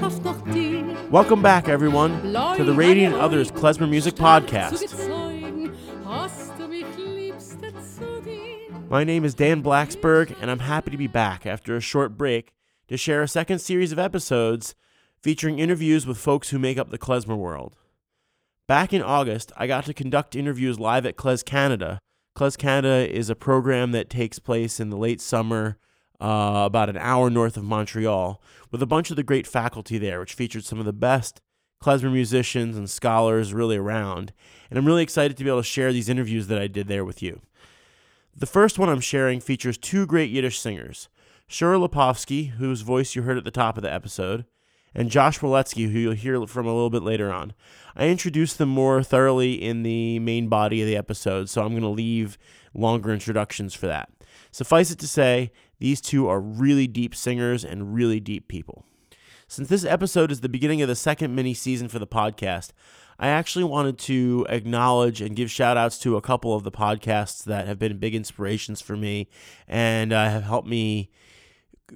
Welcome back, everyone, to the Radiant Others Klezmer Music Podcast. My name is Dan Blacksberg, and I'm happy to be back after a short break to share a second series of episodes featuring interviews with folks who make up the klezmer world. Back in August, I got to conduct interviews live at Klez Canada. Klez Canada is a program that takes place in the late summer, uh, about an hour north of Montreal, with a bunch of the great faculty there, which featured some of the best klezmer musicians and scholars really around. And I'm really excited to be able to share these interviews that I did there with you. The first one I'm sharing features two great Yiddish singers, Shura Lipovsky, whose voice you heard at the top of the episode, and Josh Waletsky, who you'll hear from a little bit later on. I introduced them more thoroughly in the main body of the episode, so I'm going to leave longer introductions for that. Suffice it to say, these two are really deep singers and really deep people. Since this episode is the beginning of the second mini season for the podcast, I actually wanted to acknowledge and give shout outs to a couple of the podcasts that have been big inspirations for me and uh, have helped me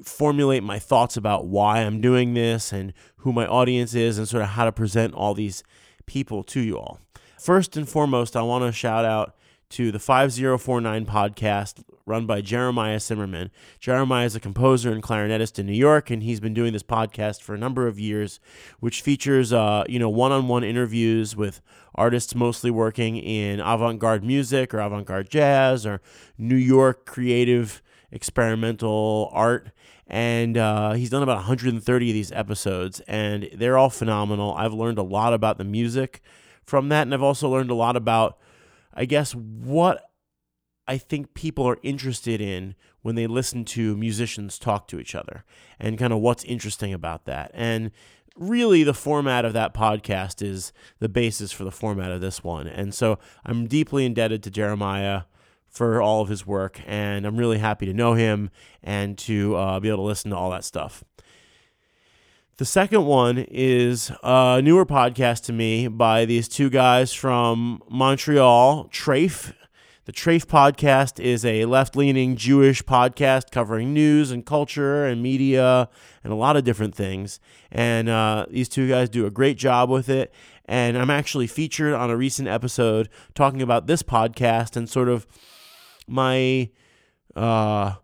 formulate my thoughts about why I'm doing this and who my audience is and sort of how to present all these people to you all. First and foremost, I want to shout out to the 5049 podcast run by Jeremiah Cymerman. Jeremiah is a composer and clarinetist in New York, and he's been doing this podcast for a number of years, which features uh, you know one-on-one interviews with artists mostly working in avant-garde music or avant-garde jazz or New York creative experimental art. And uh, he's done about 130 of these episodes, and they're all phenomenal. I've learned a lot about the music from that, and I've also learned a lot about I guess, what I think people are interested in when they listen to musicians talk to each other and kind of what's interesting about that. And really, the format of that podcast is the basis for the format of this one. And so I'm deeply indebted to Jeremiah for all of his work, and I'm really happy to know him and to uh, be able to listen to all that stuff. The second one is a newer podcast to me by these two guys from Montreal, Treyf. The Treyf podcast is a left leaning Jewish podcast covering news and culture and media and a lot of different things. And uh, these two guys do a great job with it. And I'm actually featured on a recent episode talking about this podcast and sort of my uh,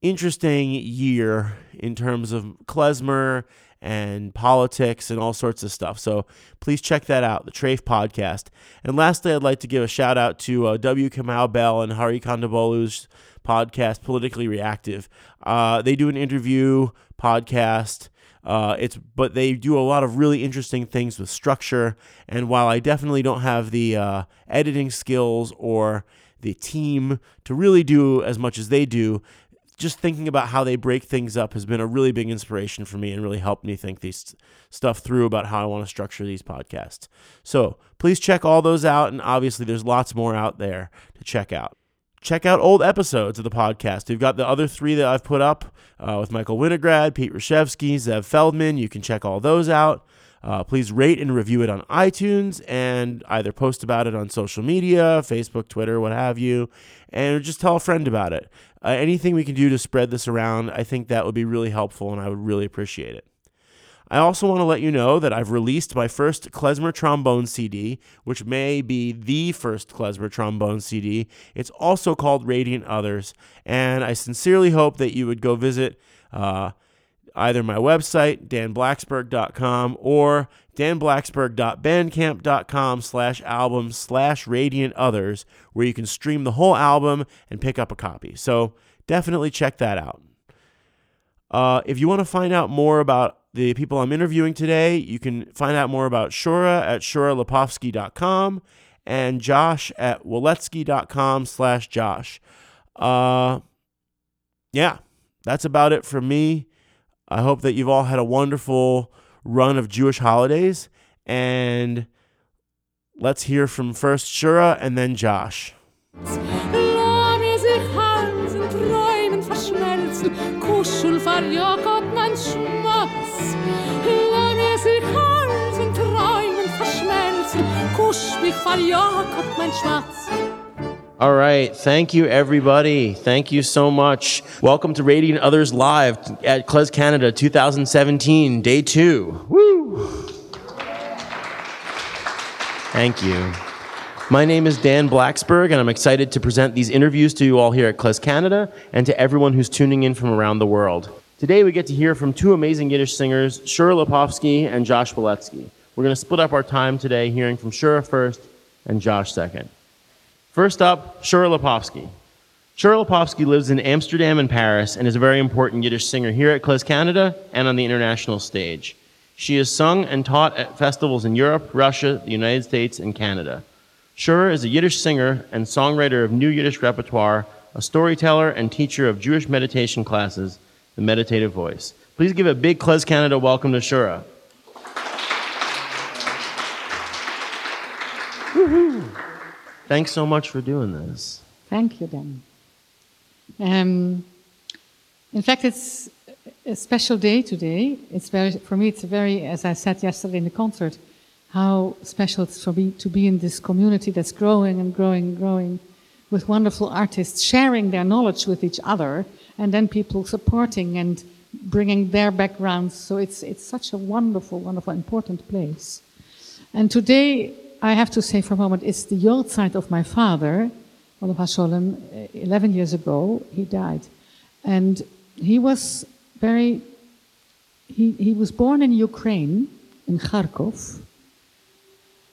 interesting year in terms of klezmer and politics and all sorts of stuff. So please check that out, the Treyf podcast. And lastly, I'd like to give a shout out to uh, W. Kamau Bell and Hari Kondabolu's podcast, Politically Reactive. Uh, they do an interview podcast. Uh, it's but they do a lot of really interesting things with structure. And while I definitely don't have the uh, editing skills or the team to really do as much as they do, just thinking about how they break things up has been a really big inspiration for me and really helped me think these stuff through about how I want to structure these podcasts. So please check all those out. And obviously, there's lots more out there to check out. Check out old episodes of the podcast. We've got the other three that I've put up uh, with Michael Winograd, Pete Rushefsky, Zev Feldman. You can check all those out. Uh, please rate and review it on iTunes and either post about it on social media, Facebook, Twitter, what have you, and just tell a friend about it. Uh, anything we can do to spread this around, I think that would be really helpful and I would really appreciate it. I also want to let you know that I've released my first klezmer trombone CD, which may be the first klezmer trombone CD. It's also called Radiant Others, and I sincerely hope that you would go visit uh, either my website, danblacksberg.com, or danblacksberg.bandcamp.com slash album slash radiant others, where you can stream the whole album and pick up a copy. So definitely check that out. Uh, if you want to find out more about the people I'm interviewing today, you can find out more about Shura at shuralipovsky.com and Josh at waletsky.com slash Josh. Uh, yeah, that's about it for me. I hope that you've all had a wonderful run of Jewish holidays. And let's hear from first Shura and then Josh. Mein. All right. Thank you, everybody. Thank you so much. Welcome to Radiant Others Live at Klez Canada 2017, day two. Woo! Thank you. My name is Dan Blacksberg, and I'm excited to present these interviews to you all here at Klez Canada and to everyone who's tuning in from around the world. Today, we get to hear from two amazing Yiddish singers, Shura Lipovsky and Josh Waletsky. We're going to split up our time today hearing from Shura first and Josh second. First up, Shura Lipovsky. Shura Lipovsky lives in Amsterdam and Paris and is a very important Yiddish singer here at Klez Canada and on the international stage. She has sung and taught at festivals in Europe, Russia, the United States, and Canada. Shura is a Yiddish singer and songwriter of new Yiddish repertoire, a storyteller, and teacher of Jewish meditation classes, the Meditative Voice. Please give a big Klez Canada welcome to Shura. Thanks so much for doing this. Thank you, Dan. Um, in fact, it's a special day today. It's very, for me, it's very, as I said yesterday in the concert, how special it's for me to be in this community that's growing and growing and growing with wonderful artists sharing their knowledge with each other and then people supporting and bringing their backgrounds. So it's, it's such a wonderful, wonderful, important place. And today, I have to say for a moment, it's the yahrzeit of my father, Olav Hasholem, 11 years ago, he died. And he was very, he, he was born in Ukraine, in Kharkov,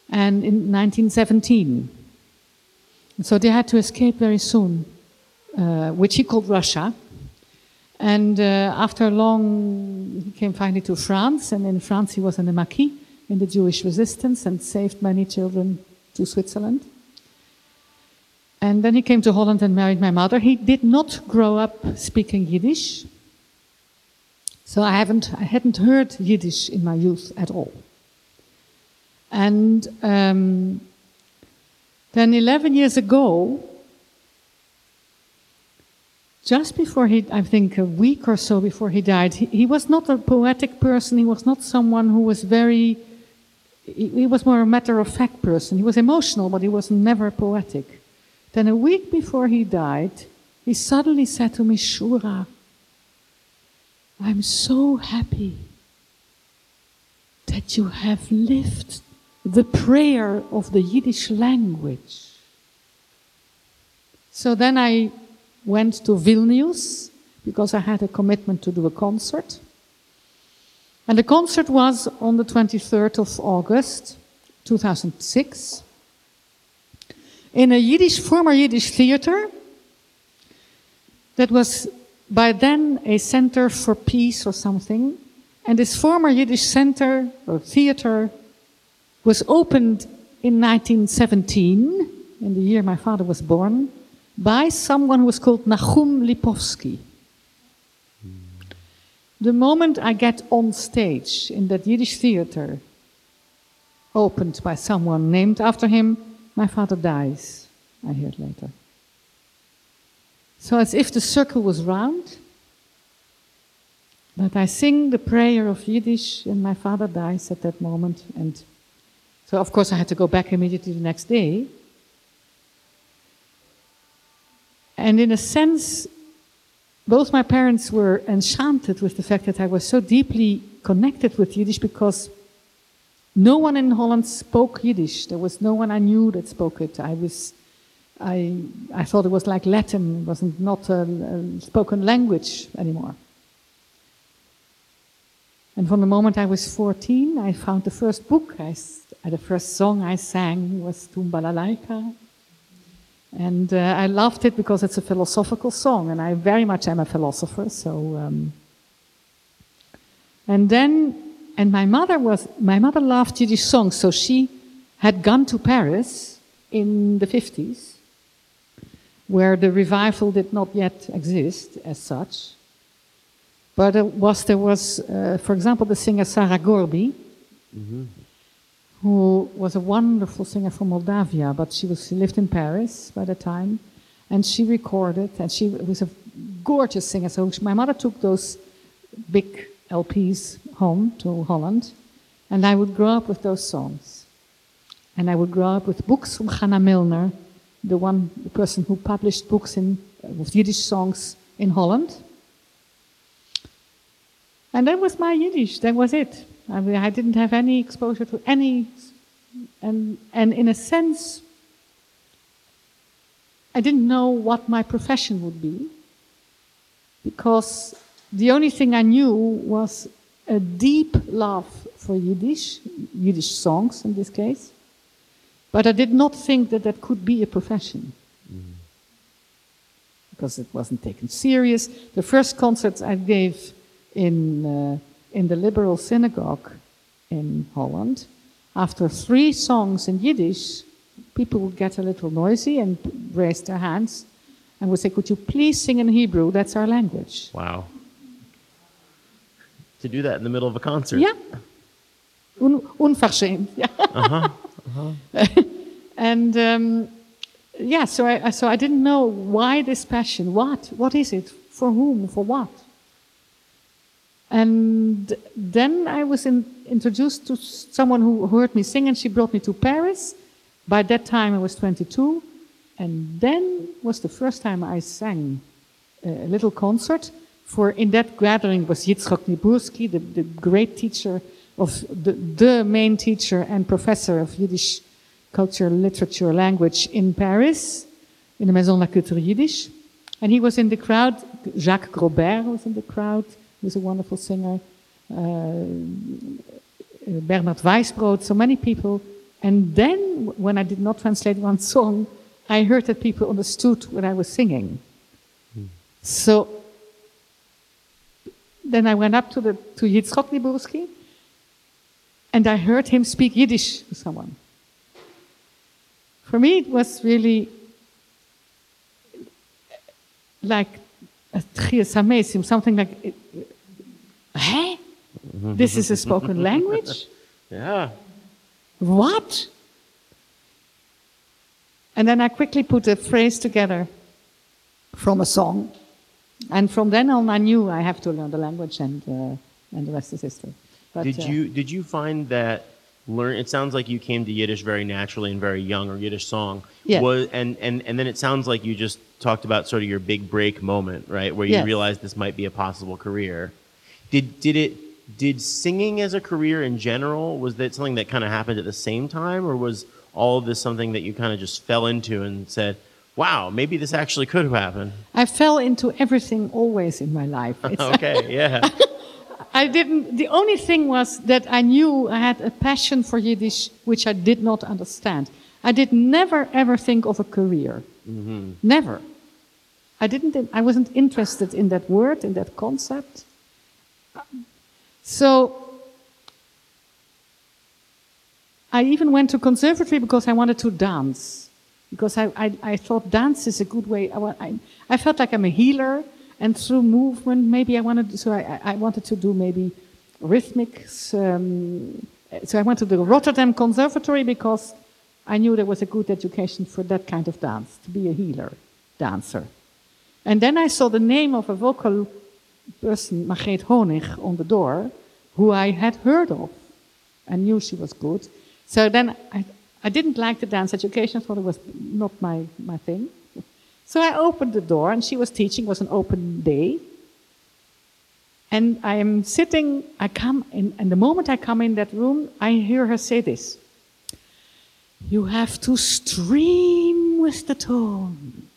and in 1917. So they had to escape very soon, uh, which he called Russia. And uh, after long, he came finally to France, and in France he was in the Maquis in the Jewish resistance and saved many children to Switzerland. And then he came to Holland and married my mother. He did not grow up speaking Yiddish. So I haven't, I hadn't heard Yiddish in my youth at all. And um, then 11 years ago, just before he, I think a week or so before he died, he, he was not a poetic person. He was not someone who was very he, he was more a matter of fact person. He was emotional, but he was never poetic. Then a week before he died, he suddenly said to me, Shura, I'm so happy that you have lived the prayer of the Yiddish language. So then I went to Vilnius because I had a commitment to do a concert. And the concert was on the 23rd of August 2006 in a Yiddish, former Yiddish theater that was by then a center for peace or something. And this former Yiddish center or theater was opened in 1917, in the year my father was born, by someone who was called Nahum Lipovsky. The moment I get on stage in that Yiddish theater, opened by someone named after him, my father dies. I hear it later. So, as if the circle was round, that I sing the prayer of Yiddish and my father dies at that moment. And so, of course, I had to go back immediately the next day. And in a sense, both my parents were enchanted with the fact that I was so deeply connected with Yiddish because no one in Holland spoke Yiddish. There was no one I knew that spoke it. I was, I, I thought it was like Latin, it wasn't not a, a spoken language anymore. And from the moment I was 14, I found the first book. I, the first song I sang was Tumbalalaika. And uh, I loved it because it's a philosophical song, and I very much am a philosopher. So, um, and then, and my mother was my mother loved Yiddish songs, so she had gone to Paris in the fifties, where the revival did not yet exist as such. But was there was, uh, for example, the singer Sarah Gorby. Mm-hmm who was a wonderful singer from Moldavia, but she, was, she lived in Paris by the time, and she recorded, and she was a gorgeous singer. So my mother took those big LPs home to Holland, and I would grow up with those songs. And I would grow up with books from Hannah Milner, the one person who published books in uh, with Yiddish songs in Holland. And that was my Yiddish. That was it. I, mean, I didn't have any exposure to any, and and in a sense, I didn't know what my profession would be, because the only thing I knew was a deep love for Yiddish, Yiddish songs in this case, but I did not think that that could be a profession. Mm. Because it wasn't taken serious. The first concerts I gave in, uh, in the liberal synagogue in Holland, after three songs in Yiddish, people would get a little noisy and raise their hands and would say, Could you please sing in Hebrew? That's our language. Wow. To do that in the middle of a concert. Yeah. Un unverschämt. Yeah. Uh-huh. Uh-huh. and um, yeah, so I, so I didn't know why this passion. What? What is it? For whom? For what? And then I was in, introduced to someone who heard me sing, and she brought me to Paris. By that time, I was 22. And then was the first time I sang uh, a little concert. For in that gathering was Yitzchok Niborski, the, the great teacher of the, the main teacher and professor of Yiddish culture, literature, language in Paris, in the Maison La Culture Yiddish. And he was in the crowd. Jacques Grobert was in the crowd. He was a wonderful singer. Uh, uh Bernard Weisbrot, so many people. And then, when I did not translate one song, I heard that people understood what I was singing. Hmm. So then I went up to, the, to Yitzchok Niborski, and I heard him speak Yiddish to someone. For me, it was really like a triasamesim, something like, hey, this is a spoken language? Yeah. What? And then I quickly put a phrase together from a song. And from then on, I knew I have to learn the language, and, uh, and the rest is history. But, did, uh, you, did you find that learn it sounds like you came to yiddish very naturally and very young or yiddish song yeah. was and, and and then it sounds like you just talked about sort of your big break moment right where you yes. realized this might be a possible career did did it did singing as a career in general was that something that kind of happened at the same time or was all of this something that you kind of just fell into and said wow maybe this actually could have happened i fell into everything always in my life okay yeah I didn't, the only thing was that I knew I had a passion for Yiddish, which I did not understand. I did never ever think of a career. Mm-hmm. Never. I didn't, I wasn't interested in that word, in that concept. So, I even went to conservatory because I wanted to dance. Because I, I, I thought dance is a good way. I, I, I felt like I'm a healer and through movement, maybe I wanted, so I, I wanted to do maybe rhythmics. Um, so I went to the Rotterdam Conservatory because I knew there was a good education for that kind of dance, to be a healer, dancer. And then I saw the name of a vocal person, Margreet Honig, on the door, who I had heard of and knew she was good. So then I, I didn't like the dance education, thought it was not my, my thing. So I opened the door, and she was teaching. It was an open day. And I am sitting, I come in, and the moment I come in that room, I hear her say this You have to stream with the tone.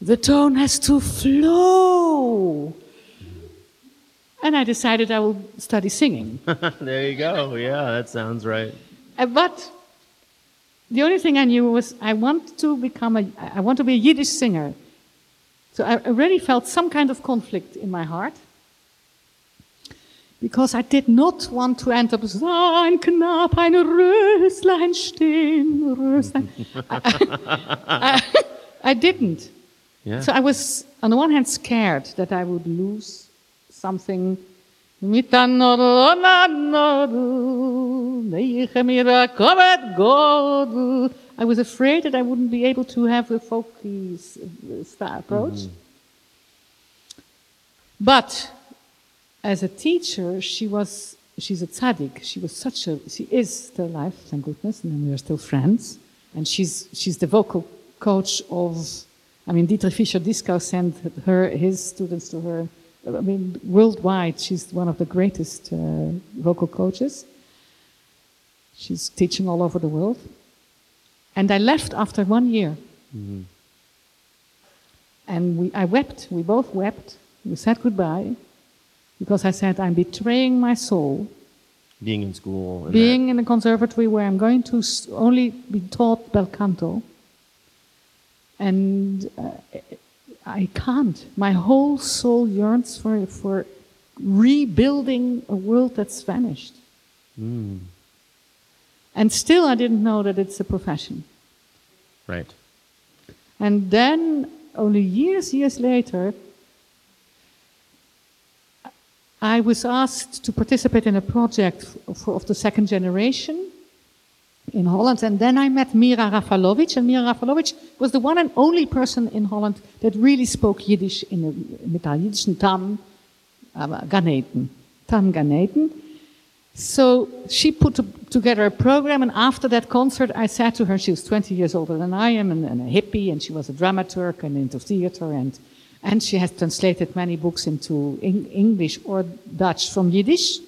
The tone has to flow. And I decided I will study singing. there you go. Yeah, that sounds right. Uh, but the only thing I knew was I want to become a, I want to be a Yiddish singer. So I already felt some kind of conflict in my heart. Because I did not want to end up, sein knapp ein Röslein stehen, Röslein. I, I, I, didn't. Yeah. So I was, on the one hand, scared that I would lose something I was afraid that I wouldn't be able to have a folky style approach. Mm-hmm. But as a teacher, she was she's a tzaddik. She was such a she is still alive, thank goodness, and we are still friends. And she's she's the vocal coach of, I mean, Dietrich Fischer-Dieskau sent her, his students to her. I mean, worldwide, she's one of the greatest uh, vocal coaches. She's teaching all over the world. And I left after one year. Mm-hmm. And we, I wept. We both wept. We said goodbye because I said, I'm betraying my soul. Being in school. Being that. in a conservatory where I'm going to only be taught bel canto. And uh, I can't. My whole soul yearns for, for rebuilding a world that's vanished. Mm. And still, I didn't know that it's a profession. Right. And then, only years, years later, I was asked to participate in a project for, of the second generation in Holland. And then I met Mira Rafalowicz. And Mira Rafalowicz was the one and only person in Holland that really spoke Yiddish in a, mit der Tam uh, Ganeten. Tam Ganeten. So she put together a program, and after that concert, I said to her, she was 20 years older than I am, and, and a hippie, and she was a dramaturg and into theater, and and she has translated many books into English or Dutch from Yiddish.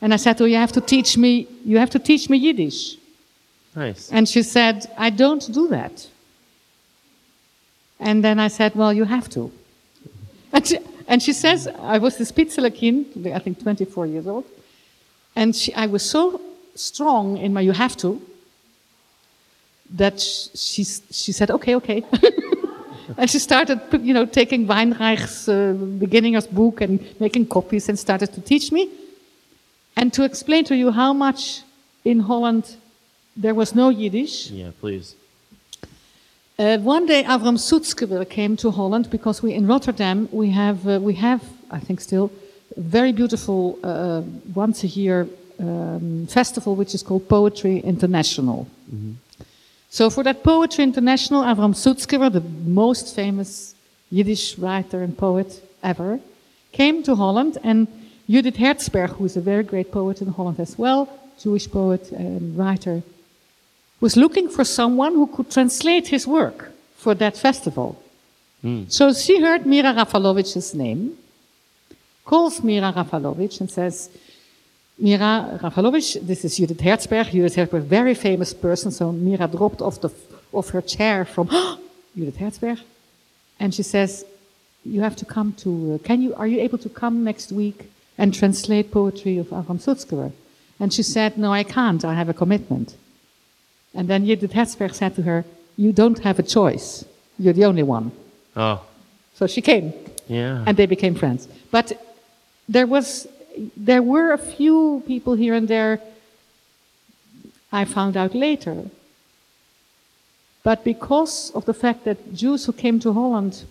And I said, "Oh, you have to teach me. You have to teach me Yiddish." Nice. And she said, "I don't do that." And then I said, "Well, you have to." And she, and she says, "I was the Spitzelekin, I think 24 years old, and she, I was so strong in my you have to that she she said, "Okay, okay." and she started, you know, taking Weinreich's uh, beginner's book and making copies and started to teach me. And to explain to you how much in Holland there was no Yiddish. Yeah, please. Uh, one day Avram Sutzkever came to Holland because we in Rotterdam we have uh, we have I think still very beautiful uh, once a year um, festival which is called Poetry International. Mm -hmm. So for that Poetry International, Avram Sutzkever, the most famous Yiddish writer and poet ever, came to Holland, and Judith Herzberg, who is a very great poet in Holland as well, Jewish poet and writer, was looking for someone who could translate his work for that festival. Mm. So she heard Mira Rafalowicz's name, calls Mira Rafalowicz and says, Mira Rafalowicz, this is Judith Herzberg. Judith Herzberg, very famous person. So Mira dropped off, the, off her chair from Judith Herzberg. And she says, you have to come to, uh, can you, are you able to come next week and translate poetry of Avram Sutzkever? And she said, no, I can't. I have a commitment. And then Judith Herzberg said to her, you don't have a choice. You're the only one. Oh. So she came. Yeah. And they became friends. But there was there were a few people here and there I found out later. But because of the fact that Jews who came to Holland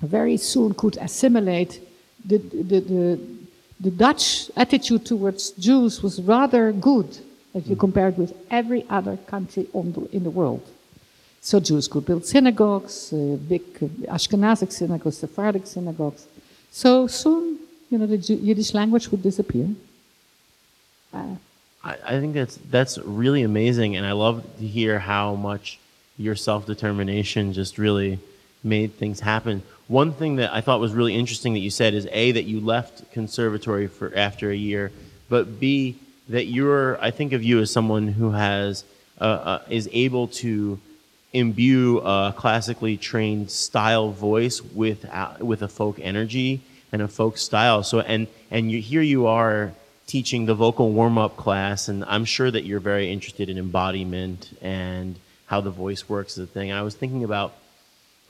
very soon could assimilate, the, the, the, the Dutch attitude towards Jews was rather good if you compare it with every other country the, in the world. So Jews could build synagogues, uh, big Ashkenazic synagogues, Sephardic synagogues. So soon you know, the Yiddish language would disappear. Uh, I, I think that's that's really amazing, and I love to hear how much your self determination just really made things happen. One thing that I thought was really interesting that you said is a that you left conservatory for after a year, but b that you're I think of you as someone who has uh, uh, is able to imbue a classically trained style voice with uh, with a folk energy and a folk style. So and and you, here you are teaching the vocal warm up class, and I'm sure that you're very interested in embodiment and how the voice works as a thing. I was thinking about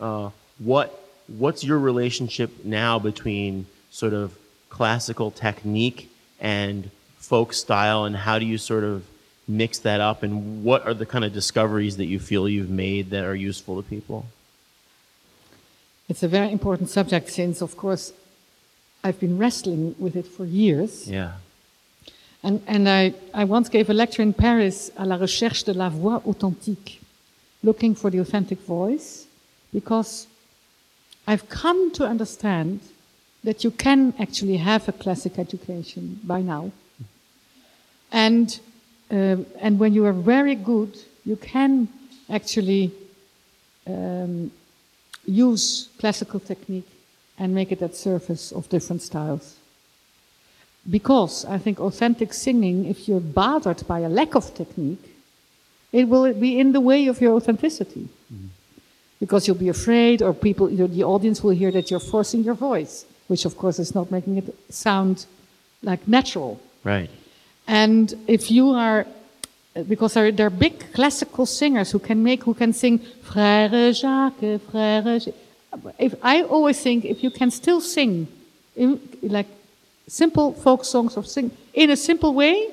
uh, what what's your relationship now between sort of classical technique and folk style, and how do you sort of mix that up, and what are the kind of discoveries that you feel you've made that are useful to people? It's a very important subject since, of course, I've been wrestling with it for years. Yeah. And, and I, I once gave a lecture in Paris à la recherche de la voix authentique, looking for the authentic voice, because I've come to understand that you can actually have a classic education by now. And, uh, and when you are very good, you can actually um, use classical technique and make it at surface of different styles. Because I think authentic singing, if you're bothered by a lack of technique, it will be in the way of your authenticity. Because you'll be afraid, or people, the audience will hear that you're forcing your voice, which of course is not making it sound like natural. Right. And if you are, because there, there are big classical singers who can make, who can sing Frère Jacques, Frère. Jacques. If I always think if you can still sing, in, like simple folk songs or sing in a simple way,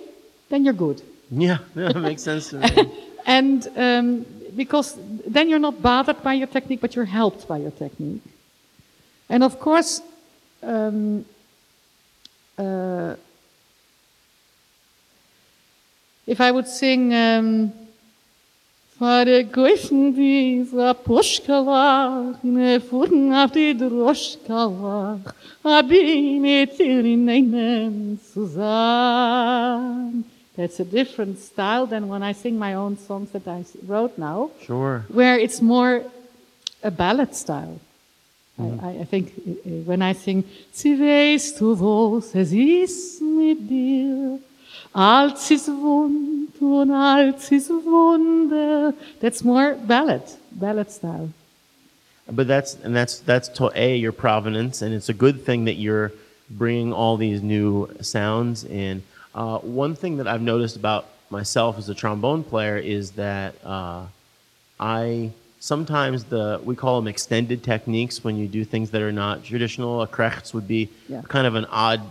then you're good. Yeah, that makes sense to me. And um, because then you're not bothered by your technique, but you're helped by your technique. And of course, um, uh, if I would sing, um, Vater Geuchen dieser Pushkalach, ne Futten auf die Droschkalach, hab ich mit dir in einem zusammen. That's a different style than when I sing my own songs that I wrote now, Sure. where it's more a ballad style. I, I, I think uh, uh, when I sing, Sie weißt du was, es ist mit dir, als ist Wund und als. That's more ballad, ballad style. But that's and that's that's to a your provenance, and it's a good thing that you're bringing all these new sounds in. Uh, one thing that I've noticed about myself as a trombone player is that uh, I sometimes the we call them extended techniques when you do things that are not traditional. A krechts would be Yeah. kind of an odd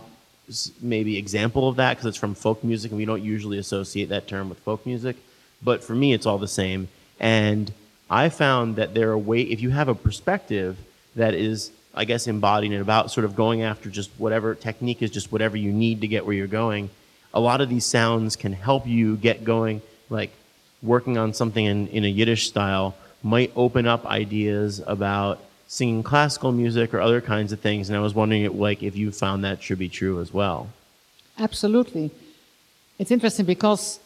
maybe example of that because it's from folk music and we don't usually associate that term with folk music. But for me, it's all the same. And I found that there are way if you have a perspective that is, I guess, embodying it about sort of going after just whatever technique is just whatever you need to get where you're going. A lot of these sounds can help you get going, like working on something in, in a Yiddish style might open up ideas about singing classical music or other kinds of things. And I was wondering, like, if you found that should be true as well. Absolutely. It's interesting because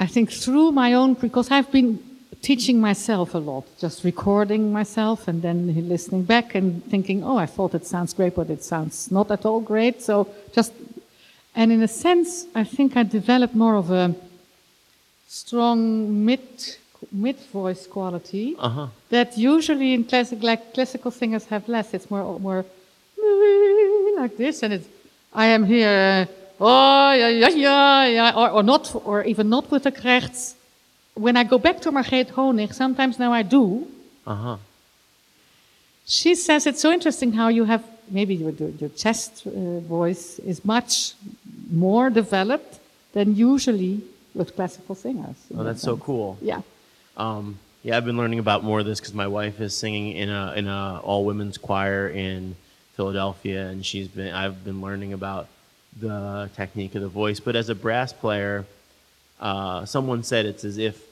I think through my own, because I've been teaching myself a lot, just recording myself and then listening back and thinking, oh, I thought it sounds great, but it sounds not at all great. So just, and in a sense, I think I developed more of a strong mid, mid voice quality Uh huh. that usually in classic, like classical singers have less. It's more, more like this, and it's, I am here, uh, oh yeah, yeah, yeah, yeah, or, or not, or even not with the krechts. When I go back to Margreet Honig, sometimes now I do. Uh huh. She says it's so interesting how you have maybe your, your chest uh, voice is much more developed than usually with classical singers. Oh, that that's so cool. Yeah. Um, yeah, I've been learning about more of this because my wife is singing in a in a all women's choir in Philadelphia, and she's been I've been learning about the technique of the voice. But as a brass player, uh, someone said it's as if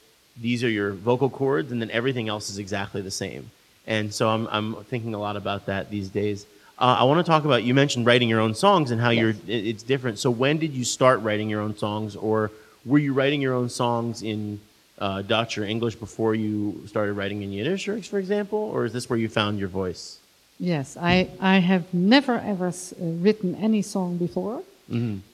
these are your vocal cords, and then everything else is exactly the same. And so I'm I'm thinking a lot about that these days. Uh, I want to talk about you mentioned writing your own songs and how Yes. you're it's different. So when did you start writing your own songs, or were you writing your own songs in uh, Dutch or English before you started writing in Yiddish, for example, or is this where you found your voice? Yes, I, I have never ever s- uh, written any song before.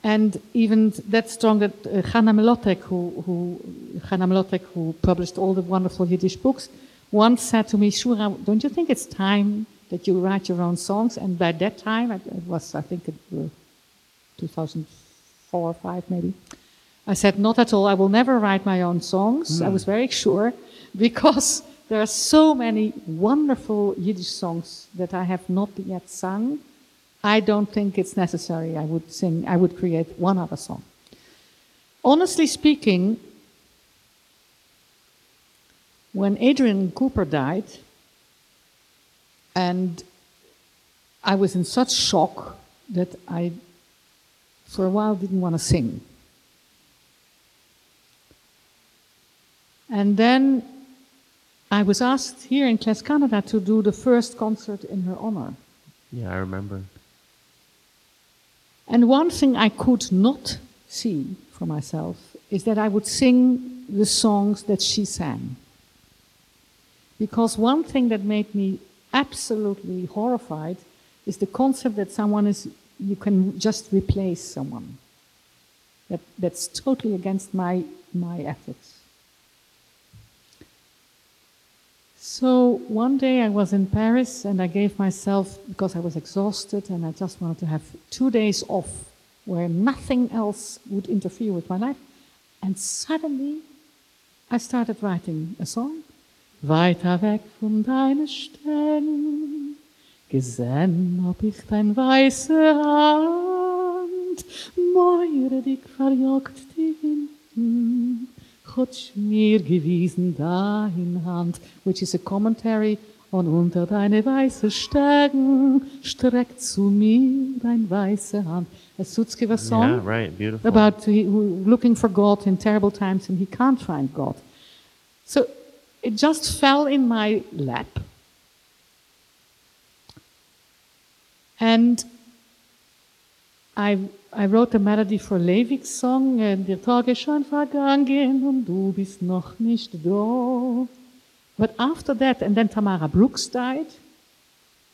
And even that song that uh, Chana Mlotek, who, who, Chana Mlotek, who published all the wonderful Yiddish books, once said to me, Shura, don't you think it's time that you write your own songs? And by that time, it, it was, I think, it, uh, 2004 or 5 maybe. I said, not at all. I will never write my own songs. I hmm. was very sure because there are so many wonderful Yiddish songs that I have not yet sung. I don't think it's necessary. I would sing, I would create one other song. Honestly speaking, when Adrienne Cooper died, and I was in such shock that I, for a while, didn't want to sing. And then I was asked here in Klez Canada to do the first concert in her honor. Yeah, I remember. And one thing I could not see for myself is that I would sing the songs that she sang. Because one thing that made me absolutely horrified is the concept that someone is, you can just replace someone. That, that's totally against my, my ethics. So one day I was in Paris and I gave myself, because I was exhausted and I just wanted to have two days off where nothing else would interfere with my life. And suddenly I started writing a song. Weiter weg von deinen Stern, gesehen hab ich dein weiße Hand, Meure verjagt Gott mir gewiesen dahin Hand, which is a commentary on unter deine weiße Stern, streckt zu mir dein weiße Hand. A Sutzkever song Yeah, right. Beautiful. about looking for God in terrible times and he can't find God. So it just fell in my lap. And I, I wrote a melody for Leivick's song, äh, Der Tag ist schon vergangen und du bist noch nicht da. But after that, and then Tamara Brooks died,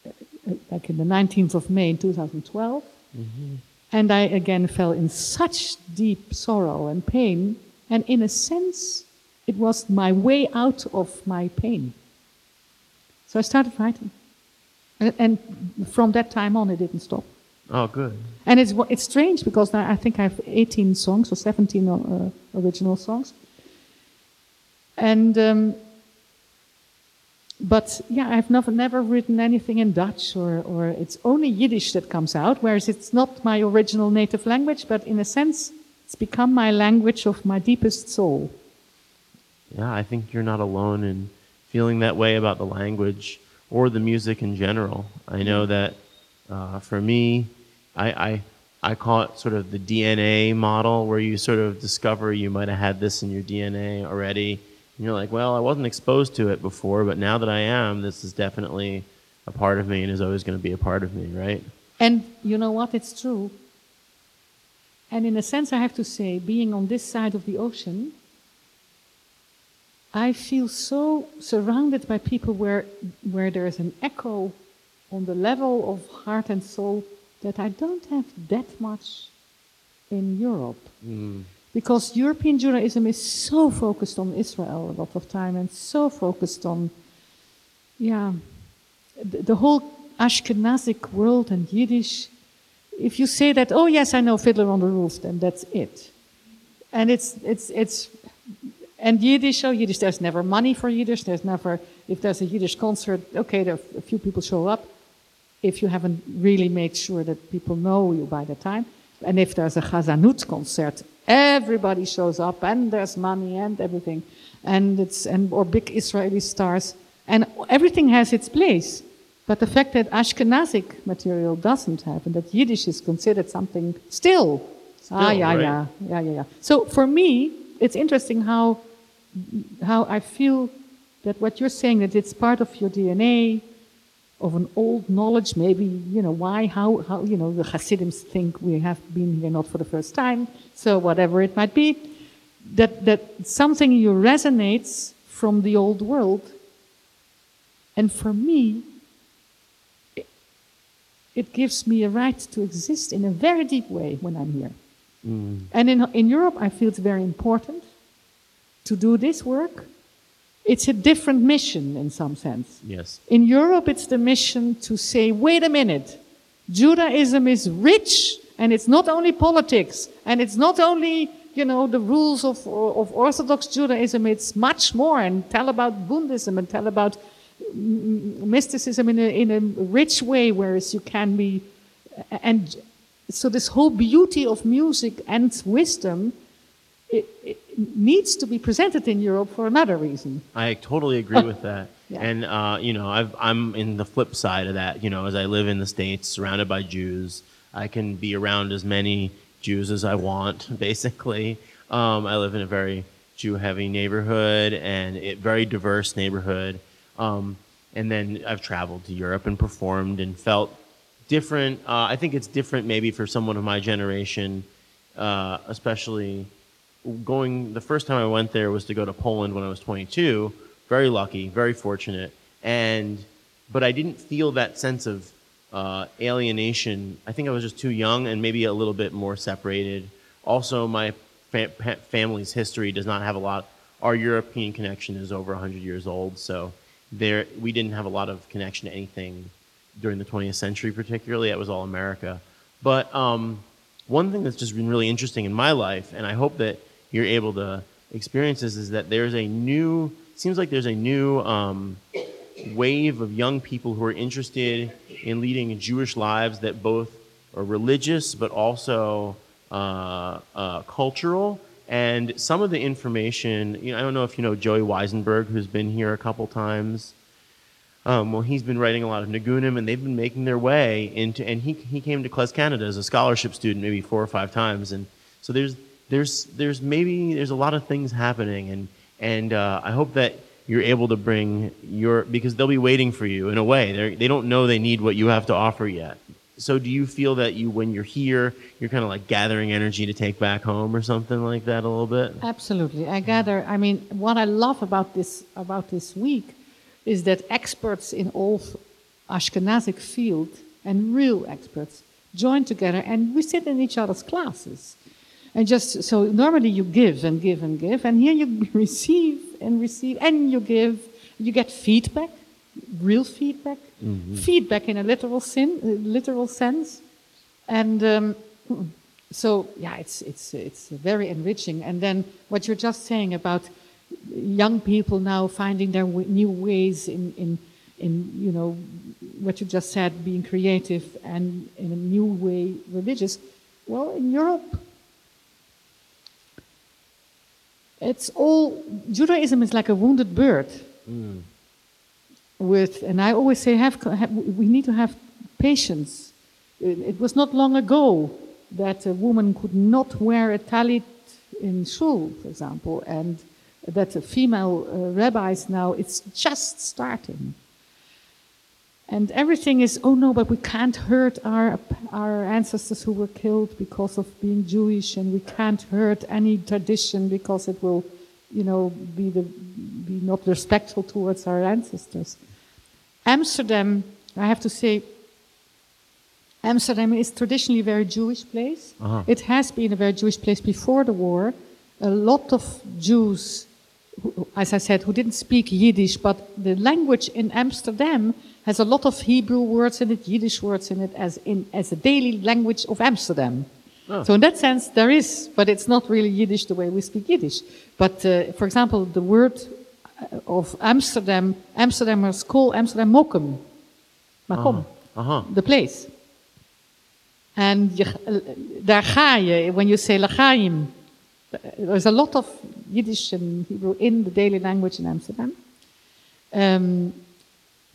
uh, uh, like in the 19th of May in 2012. And I again fell in such deep sorrow and pain. And in a sense, it was my way out of my pain. So I started writing. And, and from that time on, it didn't stop. Oh, good. And it's, it's strange because now I think I have 18 songs or 17 uh, original songs. And, um, but yeah, I've never, never written anything in Dutch or, or it's only Yiddish that comes out, whereas it's not my original native language, but in a sense, it's become my language of my deepest soul. Yeah, I think you're not alone in feeling that way about the language or the music in general. I know that uh, for me, I, I I call it sort of the DNA model, where you sort of discover you might have had this in your DNA already, and you're like, well, I wasn't exposed to it before, but now that I am, this is definitely a part of me and is always going to be a part of me, right? And you know what? It's true. And in a sense, I have to say, being on this side of the ocean, I feel so surrounded by people where, where there is an echo on the level of heart and soul that I don't have that much in Europe. Hmm. Because European Judaism is so focused on Israel a lot of time and so focused on, yeah, the, the whole Ashkenazic world and Yiddish. If you say that, oh yes, I know Fiddler on the Roof, then that's it. And it's, it's, it's, and Yiddish, oh Yiddish, there's never money for Yiddish. There's never, if there's a Yiddish concert, okay, there, a few people show up. If you haven't really made sure that people know you by the time. And if there's a Chazanut concert, everybody shows up and there's money and everything. And it's, and, or big Israeli stars. And everything has its place. But the fact that Ashkenazic material doesn't have and that Yiddish is considered something still. ah, yeah, right. yeah, yeah, yeah, yeah. So for me, it's interesting how, how I feel that what you're saying, that it's part of your DNA, of an old knowledge, maybe, you know, why, how, how, you know, the Hasidim think we have been here not for the first time, so whatever it might be, that, that something in you resonates from the old world. And for me, it, it gives me a right to exist in a very deep way when I'm here. Mm. And in, in Europe, I feel it's very important to do this work. It's a different mission in some sense. Yes. In Europe, it's the mission to say, wait a minute, Judaism is rich, and it's not only politics, and it's not only, you know, the rules of, of Orthodox Judaism, it's much more, and tell about Buddhism, and tell about mysticism in a, in a rich way, whereas you can be, and so this whole beauty of music and wisdom, it, it needs to be presented in Europe for another reason. I totally agree with that. Yeah. And uh, you know, I've, I'm in the flip side of that. You know, as I live in the states, surrounded by Jews, I can be around as many Jews as I want. Basically, um, I live in a very Jew-heavy neighborhood and a very diverse neighborhood. Um, and then I've traveled to Europe and performed and felt different. Uh, I think it's different maybe for someone of my generation, uh, especially going. The first time I went there was to go to Poland when I was 22 very lucky, very fortunate, and but I didn't feel that sense of uh, alienation. I think I was just too young and maybe a little bit more separated. Also, my fa- family's history does not have a lot. Our European connection is over 100 years old, so there we didn't have a lot of connection to anything during the 20th century, particularly. It was all America. But um, one thing that's just been really interesting in my life, and I hope that you're able to experience this, is that there's a new. Seems like there's a new um, wave of young people who are interested in leading Jewish lives that both are religious but also uh, uh, cultural. And some of the information, you know, I don't know if you know Joey Weisenberg, who's been here a couple times. Um, well, he's been writing a lot of Nigunim, and they've been making their way into. And he he came to Klez Canada as a scholarship student, maybe four or five times. And so there's there's there's maybe there's a lot of things happening, and and uh, I hope that you're able to bring your because they'll be waiting for you in a way. They they don't know they need what you have to offer yet. So do you feel that you when you're here, you're kind of like gathering energy to take back home or something like that a little bit? Absolutely. I gather. I mean, what I love about this about this week is that experts in all Ashkenazic field and real experts join together and we sit in each other's classes. And just so normally you give and give and give, and here you receive and receive and you give, you get feedback, real feedback, mm-hmm. feedback in a literal sin, uh, literal sense, and um, so yeah, it's it's it's very enriching. And then what you're just saying about young people now finding their w- new ways in, in, in, you know, what you just said, being creative and in a new way religious. Well, in Europe, it's all, Judaism is like a wounded bird. Mm. With, and I always say, have, have, we need to have patience. It, it was not long ago that a woman could not wear a talit in shul, for example, and that female uh, rabbis now, it's just starting. And everything is, oh no, but we can't hurt our, our ancestors who were killed because of being Jewish, and we can't hurt any tradition because it will, you know, be, the, be not respectful towards our ancestors. Amsterdam, I have to say, Amsterdam is traditionally a very Jewish place. Uh-huh. It has been a very Jewish place before the war. A lot of Jews as I said, who didn't speak Yiddish, but the language in Amsterdam has a lot of Hebrew words in it, Yiddish words in it, as in as a daily language of Amsterdam. Oh. So in that sense, there is, but it's not really Yiddish the way we speak Yiddish. But uh, for example, the word uh, of Amsterdam, Amsterdammers call Amsterdam Mokum, Makom, uh-huh. uh-huh. the place. And uh, daar ga je, when you say Lachaim, there's a lot of Yiddish and Hebrew in the daily language in Amsterdam. Um,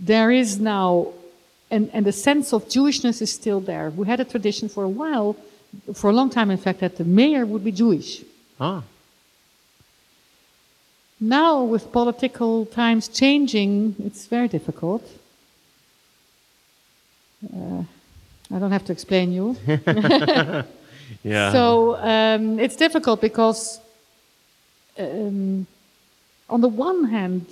there is now, and, and the sense of Jewishness is still there. We had a tradition for a while, for a long time, in fact, that the mayor would be Jewish. Ah. Now, with political times changing, it's very difficult. Uh, I don't have to explain you. yeah. So um, it's difficult because um, on the one hand,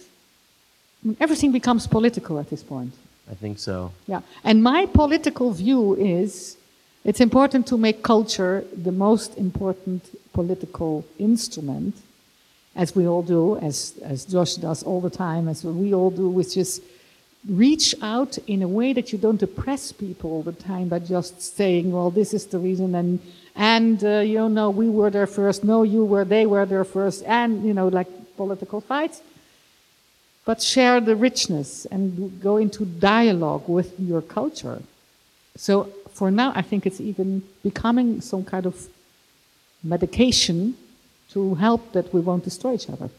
everything becomes political at this point. I think so. Yeah. And my political view is it's important to make culture the most important political instrument, as we all do, as, as Josh does all the time, as we all do, which is reach out in a way that you don't oppress people all the time by just saying, well, this is the reason, and and uh, you know, we were there first, no, you were, they were there first, and you know, like political fights. But share the richness and go into dialogue with your culture. So for now, I think it's even becoming some kind of medication to help that we won't destroy each other.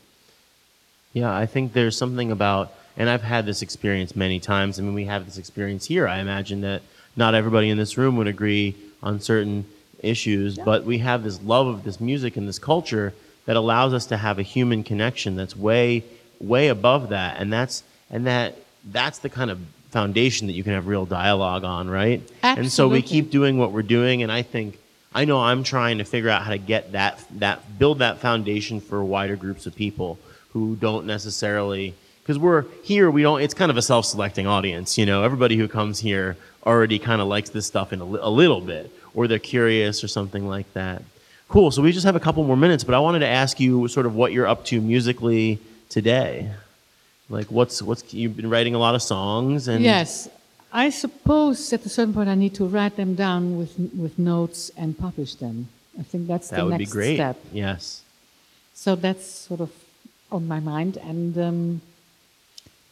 Yeah, I think there's something about, and I've had this experience many times. I mean, we have this experience here. I imagine that not everybody in this room would agree on certain issues, yeah. but we have this love of this music and this culture that allows us to have a human connection that's way, way above that, and that's and that that's the kind of foundation that you can have real dialogue on, right? Absolutely. And so we keep doing what we're doing, and I think I know I'm trying to figure out how to get that that build that foundation for wider groups of people who don't necessarily because we're here, we don't. It's kind of a self-selecting audience, you know. Everybody who comes here already kind of likes this stuff in a, li- a little bit, or they're curious or something like that. Cool. So we just have a couple more minutes, but I wanted to ask you sort of what you're up to musically today. Like, what's what's you've been writing a lot of songs and Yes, I suppose at a certain point I need to write them down with with notes and publish them. I think that's that the would be next great. step. Yes. So that's sort of on my mind and um,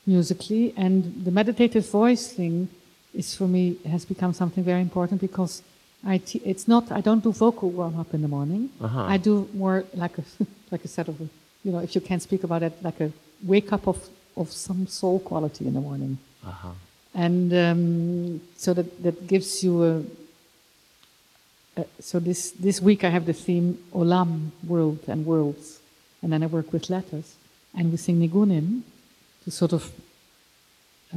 musically and the meditative voice thing is for me has become something very important because I te- it's not I don't do vocal warm up in the morning. Uh-huh. I do more like a like a set of you know if you can speak about it like a wake up of of some soul quality in the morning Uh-huh. and um, so that that gives you a. Uh, so this this week I have the theme Olam, world and worlds, and then I work with letters, and we sing Nigunim to sort of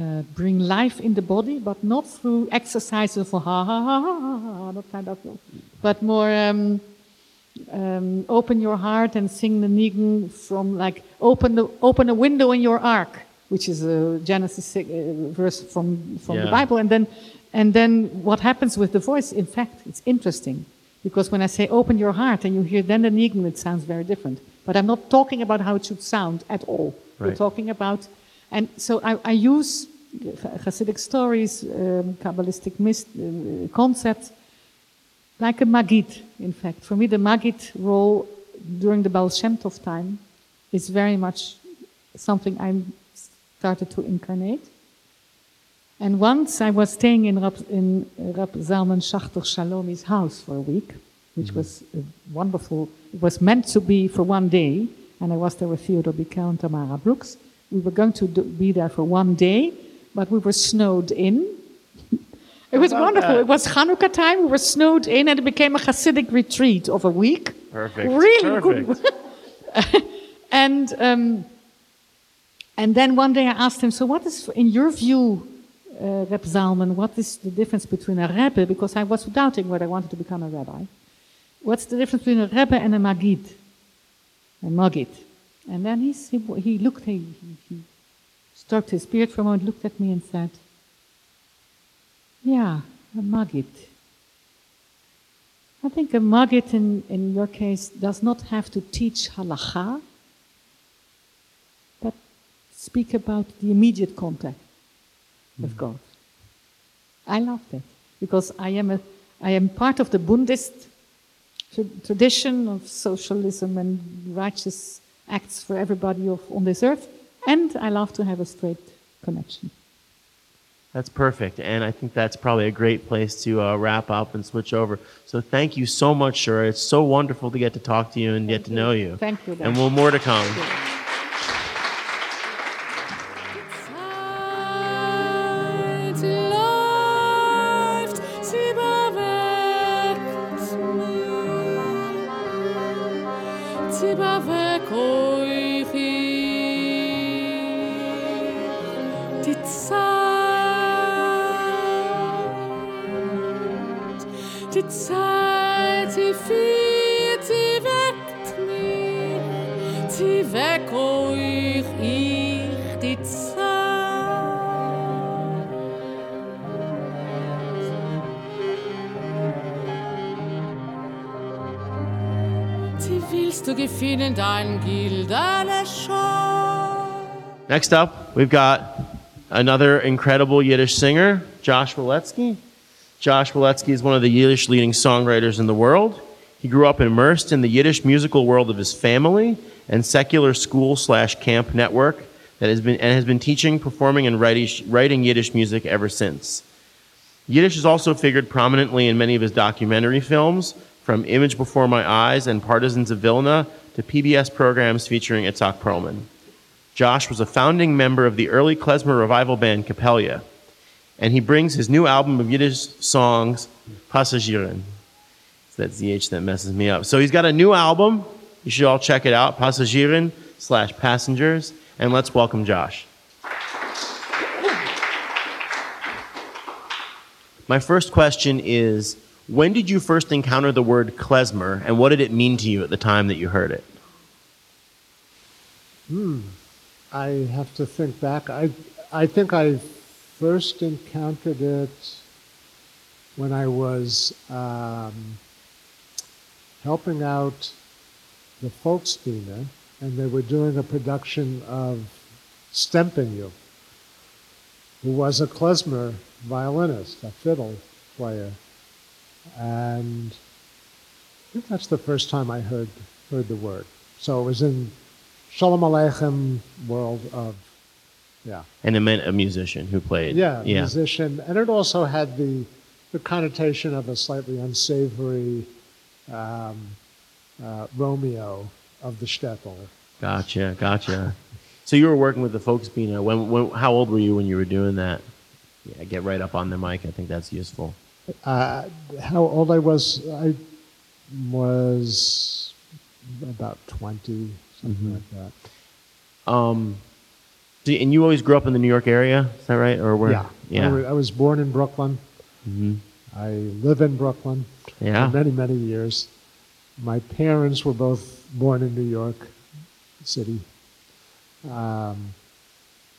uh, bring life in the body, but not through exercises of ha ha ha ha ha, ha that kind of, but more. Um, um, open your heart and sing the nigun from like open the open a window in your ark, which is a Genesis si- uh, verse from from the Bible, and then and then what happens with the voice? In fact, it's interesting because when I say open your heart and you hear then the nigun, it sounds very different. But I'm not talking about how it should sound at all. We're talking about, and so I, I use Hasidic stories, um, Kabbalistic myst, uh, concepts like a Magid, in fact. For me, the Magid role during the Baal Shem Tov time is very much something I started to incarnate. And once I was staying in Rab, in uh, Rab Zalman Schachter Shalomi's house for a week, which mm-hmm. was a wonderful, it was meant to be for one day, and I was there with Theodore Bikel and Tamara Brooks. We were going to do, be there for one day, but we were snowed in. It was wonderful. that? It was Hanukkah time. We were snowed in, and it became a Hasidic retreat of a week. Perfect. Really Perfect. good. and um, and then one day I asked him, "So what is, in your view, uh, Reb Zalman, what is the difference between a rebbe? Because I was doubting whether I wanted to become a rabbi. What's the difference between a rebbe and a magid? A magid?" And then he he, he looked, he, he, he stroked his beard for a moment, looked at me, and said, "Yeah, a magid." I think a Maggid in, in your case does not have to teach halacha, but speak about the immediate contact with mm-hmm. God. I love that because I am, a, I am part of the Buddhist tra- tradition of socialism and righteous acts for everybody of, on this earth, and I love to have a straight connection. That's perfect. And I think that's probably a great place to uh, wrap up and switch over. So thank you so much, Shura. It's so wonderful to get to talk to you and get to know you. Thank you. Dan. And we'll more to come. Next up, we've got another incredible Yiddish singer, Josh Waletsky. Josh Waletsky is one of the Yiddish leading songwriters in the world. He grew up immersed in the Yiddish musical world of his family and secular school slash camp network that has been and has been teaching, performing, and writing, Yiddish music ever since. Yiddish has also figured prominently in many of his documentary films, from Image Before My Eyes and Partisans of Vilna to PBS programs featuring Itzhak Perlman. Josh was a founding member of the early klezmer revival band Capella, and he brings his new album of Yiddish songs, Pasazhirn. It's that ZH that messes me up. So he's got a new album. You should all check it out, Pasazhirn slash Passengers, and let's welcome Josh. My first question is when did you first encounter the word klezmer, and what did it mean to you at the time that you heard it? Hmm. I have to think back. I, I think I first encountered it when I was um, helping out the Folksbiene, and they were doing a production of Stempenu, who was a klezmer violinist, a fiddle player. And I think that's the first time I heard, heard the word. So it was in Shalom Aleichem world of, yeah. And it meant a musician who played. Yeah, Yeah. musician. And it also had the, the connotation of a slightly unsavory um, uh, Romeo of the shtetl. Gotcha. Gotcha. So you were working with the Folksbiene. When, when, how old were you when you were doing that? Yeah, get right up on the mic. I think that's useful. Uh, how old I was? I was about 20, something Mhm. like that. Um, so- and you always grew up in the New York area, is that right? Or where? Yeah. I, Yeah. I was born in Brooklyn. hmm I live in Brooklyn Yeah. for many, many years. My parents were both born in New York City. Um,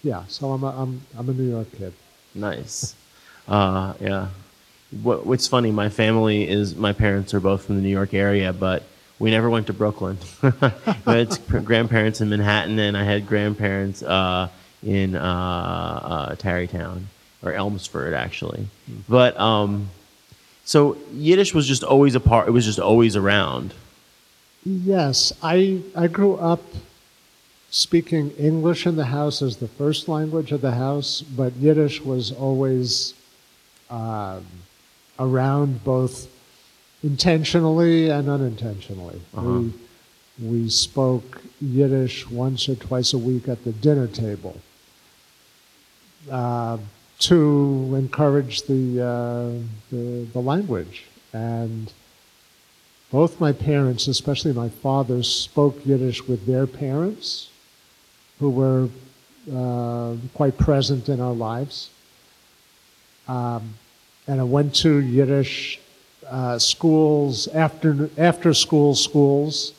yeah, so I'm a, I'm, I'm a New York kid. Nice. Uh, yeah. What, what's funny, my family is, my parents are both from the New York area, but we never went to Brooklyn. I had grandparents in Manhattan, and I had grandparents uh, in uh, uh, Tarrytown, or Elmsford, actually. But, um, so Yiddish was just always a part, it was just always around. Yes, I, I grew up speaking English in the house as the first language of the house, but Yiddish was always um, around both intentionally and unintentionally. Uh-huh. We, we spoke Yiddish once or twice a week at the dinner table uh, to encourage the, uh, the, the language. And both my parents, especially my father, spoke Yiddish with their parents, who were uh, quite present in our lives. Um, and I went to Yiddish uh, schools, after, after school schools,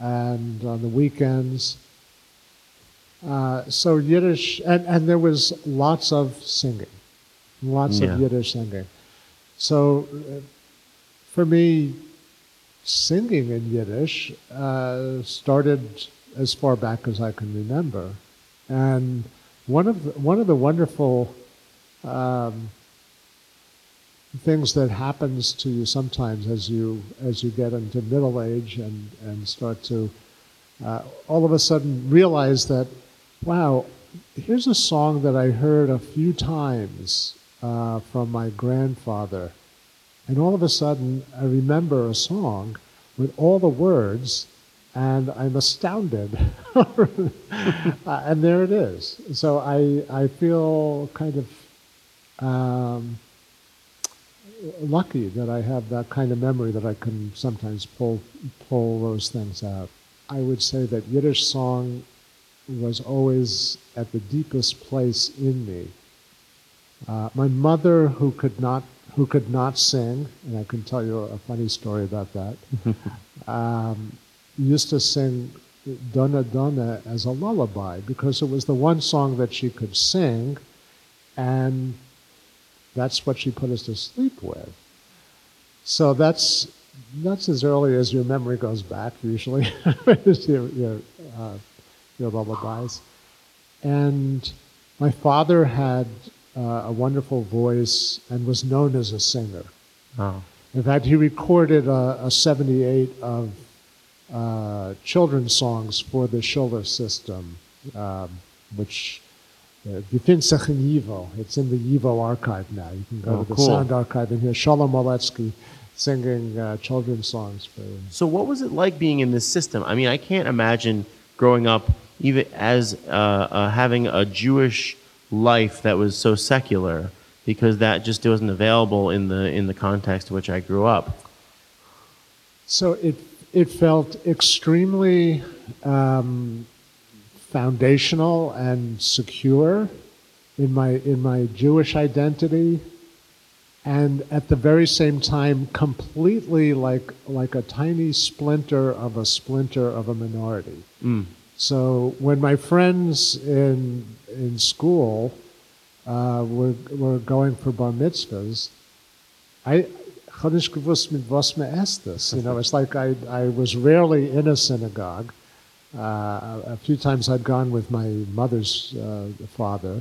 and on the weekends. Uh, so Yiddish, and, and there was lots of singing, lots Yeah. of Yiddish singing. So uh, for me, singing in Yiddish uh, started as far back as I can remember, and one of the, one of the wonderful um, things that happens to you sometimes as you as you get into middle age and and start to uh, all of a sudden realize that wow here's a song that I heard a few times uh, from my grandfather and all of a sudden, I remember a song with all the words, and I'm astounded. Uh, and there it is. So I, I feel kind of um, lucky that I have that kind of memory that I can sometimes pull, pull those things out. I would say that Yiddish song was always at the deepest place in me. Uh, my mother, who could not who could not sing, and I can tell you a funny story about that, um, used to sing Donna Donna as a lullaby because it was the one song that she could sing, and that's what she put us to sleep with. So that's that's as early as your memory goes back, usually, your, your, uh, your lullabies. And my father had uh, a wonderful voice and was known as a singer. Oh. In fact, he recorded a, a 78 of uh, children's songs for the Schiller system, um, which uh, befindet sich in YIVO. It's in the YIVO archive now. You can go Oh, to the cool. sound archive and hear Shalom Waletsky singing uh, children's songs for So, what was it like being in this system? I mean, I can't imagine growing up even as uh, uh, having a Jewish life that was so secular, because that just wasn't available in the in the context in which I grew up. So it it felt extremely um, foundational and secure in my in my Jewish identity, and at the very same time, completely like like a tiny splinter of a splinter of a minority. Mm. So when my friends in in school uh, were were going for bar mitzvahs, I Chodesh gewusst mit was me estes. You know, it's like I I was rarely in a synagogue. Uh, a few times I'd gone with my mother's uh, father,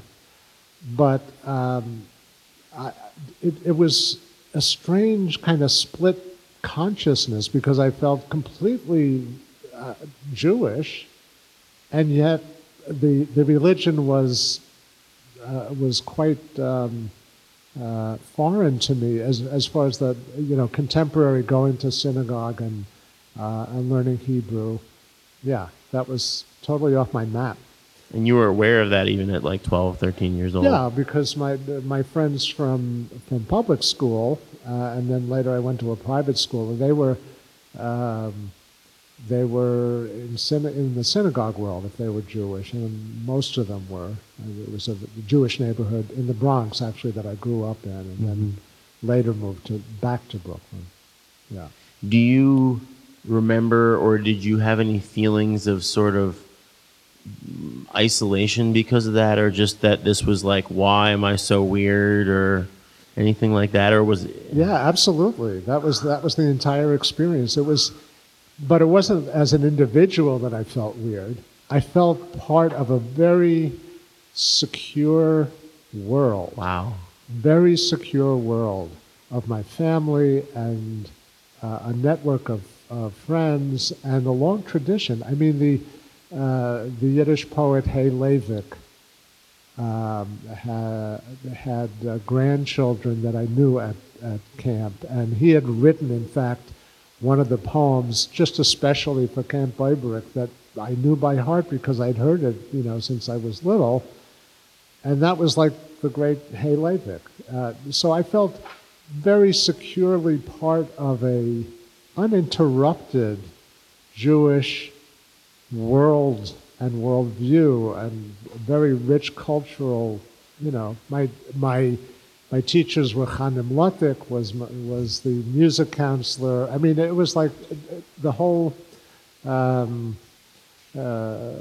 but um, I, it, it was a strange kind of split consciousness because I felt completely uh, Jewish, and yet the the religion was uh, was quite um, uh, foreign to me as as far as the you know contemporary going to synagogue and and learning Hebrew. Yeah, that was totally off my map. And you were aware of that even at like 12, 13 years old? Yeah, because my my friends from from public school, uh, and then later I went to a private school, and they were um, they were in, in the synagogue world if they were Jewish, and most of them were. It was a Jewish neighborhood in the Bronx actually that I grew up in, and then later moved to back to Brooklyn. Yeah. Do you remember or did you have any feelings of sort of isolation because of that or just that this was like why am I so weird or anything like that or was it Yeah, absolutely. That was that was the entire experience. It was, but it wasn't as an individual that I felt weird. I felt part of a very secure world, wow. very secure world of my family and uh, a network of, of friends and a long tradition. I mean, the uh, the Yiddish poet H. Leivick um, had, uh, grandchildren that I knew at, at camp, and he had written, in fact, one of the poems just especially for Camp Boiberik that I knew by heart because I'd heard it, you know, since I was little, and that was like the great H. Leivick. Uh, so I felt very securely part of a uninterrupted Jewish world and worldview and very rich cultural, you know, my, my, my teachers were Chana Mlotek, was, was the music counselor. I mean, it was like the whole um, uh,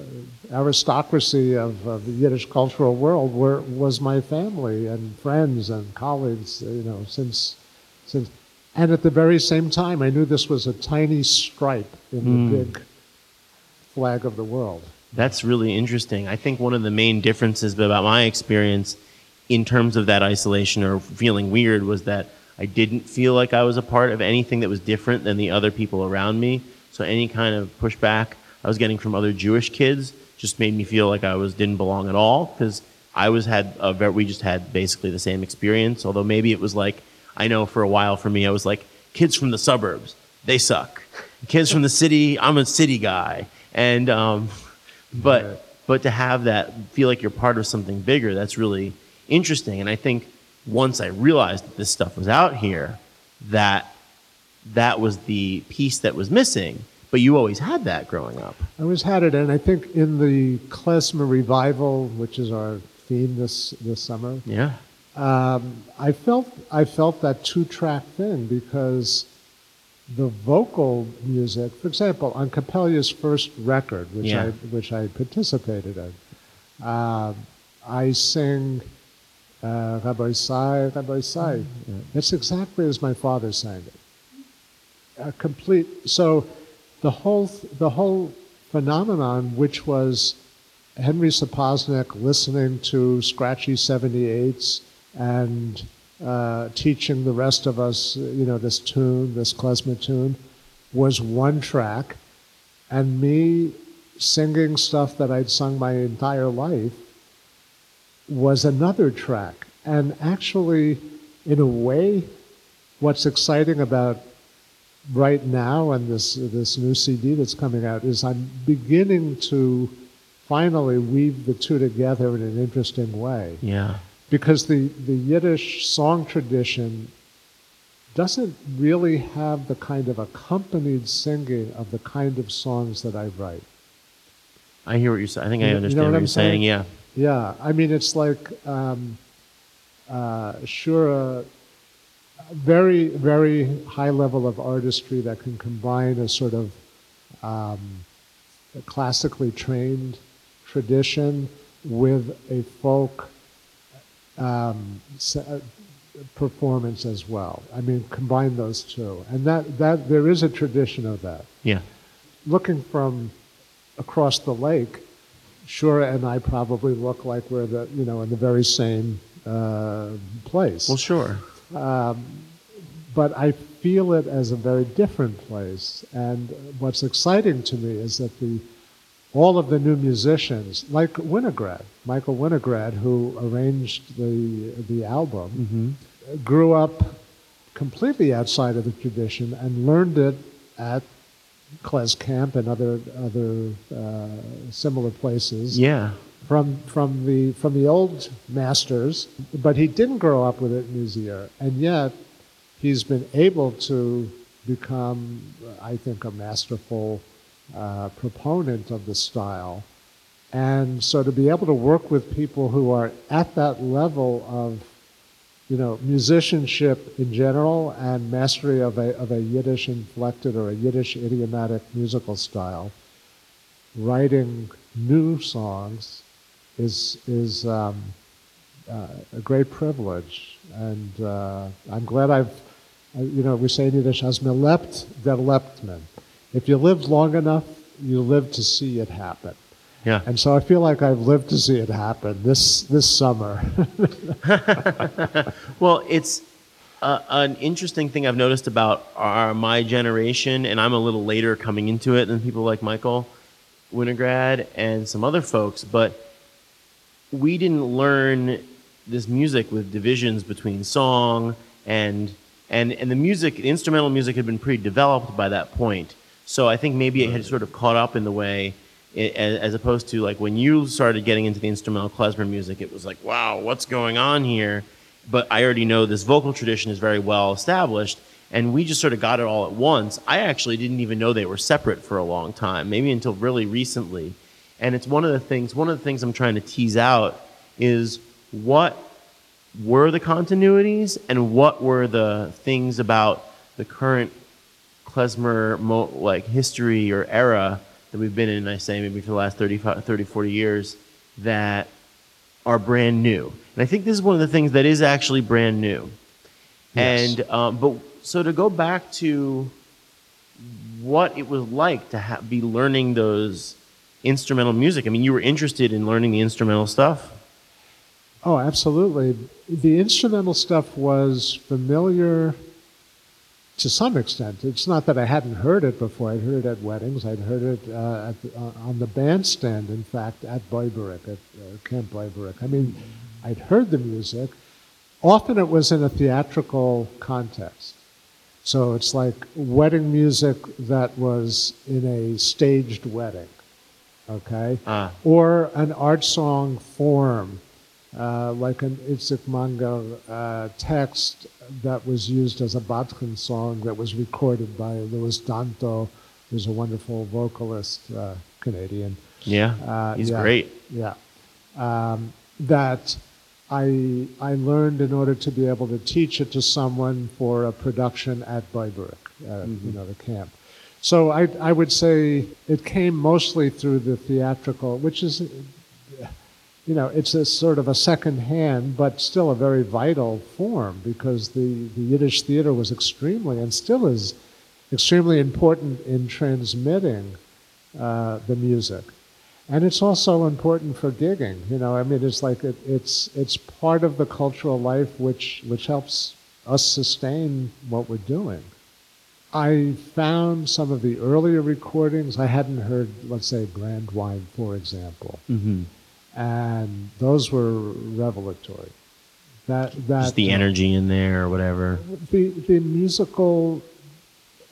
aristocracy of, of the Yiddish cultural world were, was my family and friends and colleagues, you know, since, since, and at the very same time, I knew this was a tiny stripe in the hmm. big flag of the world. That's really interesting. I think one of the main differences about my experience in terms of that isolation or feeling weird was that I didn't feel like I was a part of anything that was different than the other people around me. So any kind of pushback I was getting from other Jewish kids just made me feel like I was didn't belong at all because I was had a very, we just had basically the same experience. Although maybe it was like I know for a while for me I was like kids from the suburbs they suck. Kids from the city I'm a city guy. And um, but Right. but to have that feel like you're part of something bigger that's really interesting. And i think once i realized that this stuff was out here that that was the piece that was missing. But you always had that growing up. I always had it, and I think in the klezmer revival, which is our theme this this summer, yeah um, I felt I felt that two track thing because the vocal music, for example, on Kapelye's first record, which Yeah. I which I participated in, um, I sing uh, Rabbi Sai, Rabbi Sai. It's exactly as my father sang it. A complete. So the whole the whole phenomenon, which was Henry Sapoznik listening to scratchy 78s and uh, teaching the rest of us, you know, this tune, this klezmer tune, was one track, and me singing stuff that I'd sung my entire life was another track. And actually, in a way, what's exciting about right now and this this new CD that's coming out is I'm beginning to finally weave the two together in an interesting way. Yeah because the the Yiddish song tradition doesn't really have the kind of accompanied singing of the kind of songs that I write. i hear what you're saying i think You i understand know what, what I'm you're saying saying? yeah Yeah, I mean it's like um, uh, sure a very very high level of artistry that can combine a sort of um, a classically trained tradition with a folk um, uh, performance as well. I mean, combine those two, and that that there is a tradition of that. Yeah. Looking from across the lake, Shura and I probably look like we're the you know in the very same uh, place. Well, sure. but I feel it as a very different place. And what's exciting to me is that the all of the new musicians, like Winograd, Michael Winograd, who arranged the the album, grew up completely outside of the tradition and learned it at KlezKamp and other other uh, similar places Yeah. from from the from the old masters, but he didn't grow up with it in his ear, and yet he's been able to become, I think, a masterful uh, proponent of the style, and so to be able to work with people who are at that level of you know, musicianship in general and mastery of a, of a Yiddish inflected or a Yiddish idiomatic musical style, writing new songs is, is um, uh, a great privilege. And uh, I'm glad I've, uh, you know, we say in Yiddish, as mir lebt, der lebt. If you live long enough, you live to see it happen. Yeah. And so I feel like I've lived to see it happen this, this summer. Well, it's uh, an interesting thing I've noticed about our, my generation, and I'm a little later coming into it than people like Michael Winograd and some other folks, but we didn't learn this music with divisions between song and and and the music, the instrumental music had been pretty developed by that point. So I think maybe it had sort of caught up in the way, i- as, as opposed to like when you started getting into the instrumental klezmer music, it was like, wow, what's going on here? But I already know this vocal tradition is very well established, and we just sort of got it all at once. I actually didn't even know they were separate for a long time, maybe until really recently. And it's one of the things. One of the things I'm trying to tease out is what were the continuities and what were the things about the current klezmer mo- like history or era that we've been in, I say maybe for the last 30, 30, 40 years that are brand new. And I think this is one of the things that is actually brand new. Yes. And um, but so to go back to what it was like to ha- be learning those instrumental music. I mean, you were interested in learning the instrumental stuff. Oh, absolutely. The instrumental stuff was familiar to some extent. It's not that I hadn't heard it before. I'd heard it at weddings. I'd heard it uh, at the, uh, on the bandstand, in fact, at Boiberik, at uh, Camp Boiberik. I mean, I'd heard the music. Often it was in a theatrical context. So it's like wedding music that was in a staged wedding, okay? Ah. Or an art song form, uh, like an Itzik Manger uh, text that was used as a Batchen song that was recorded by Louis Danto, who's a wonderful vocalist, uh, Canadian. Yeah, Uh, he's yeah. great. Yeah. Um, that I, I learned in order to be able to teach it to someone for a production at Boiberik, uh, you know, the camp. So I, I would say it came mostly through the theatrical, which is, you know, it's a sort of a second hand, but still a very vital form because the, the Yiddish theater was extremely, and still is, extremely important in transmitting uh, the music. And it's also important for gigging. You know, I mean, it's like it, it's it's part of the cultural life which which helps us sustain what we're doing. I found some of the earlier recordings. I hadn't heard, let's say, Brandwein, for example, Mm-hmm. And those were revelatory. That that Just the uh, energy in there or whatever. the the musical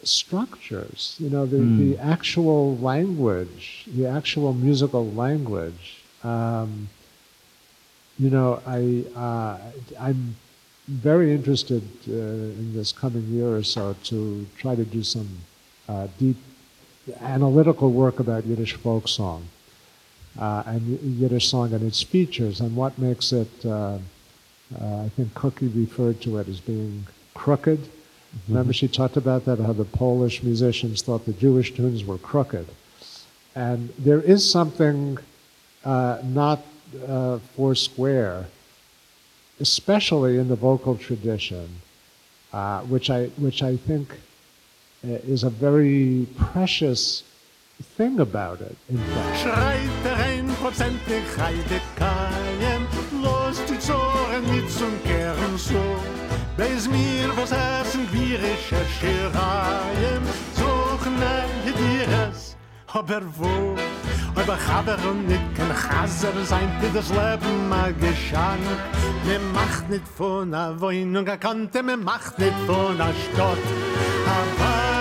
structures, you know, the, the actual language, the actual musical language. Um, you know, I uh, I'm very interested uh, in this coming year or so to try to do some uh, deep analytical work about Yiddish folk song uh, and Yiddish song and its features and what makes it. Uh, uh, I think Cookie referred to it as being crooked. Remember, she talked about that, how the Polish musicians thought the Jewish tunes were crooked. And there is something uh, not uh, four square, especially in the vocal tradition, uh, which I which I think is a very precious thing about it. In fact, die was Dieres, aber wo? Aber Chaber und Chaser sein, wie das Leben mal. Me macht von Wohnung er Kante, me macht von a Stott. A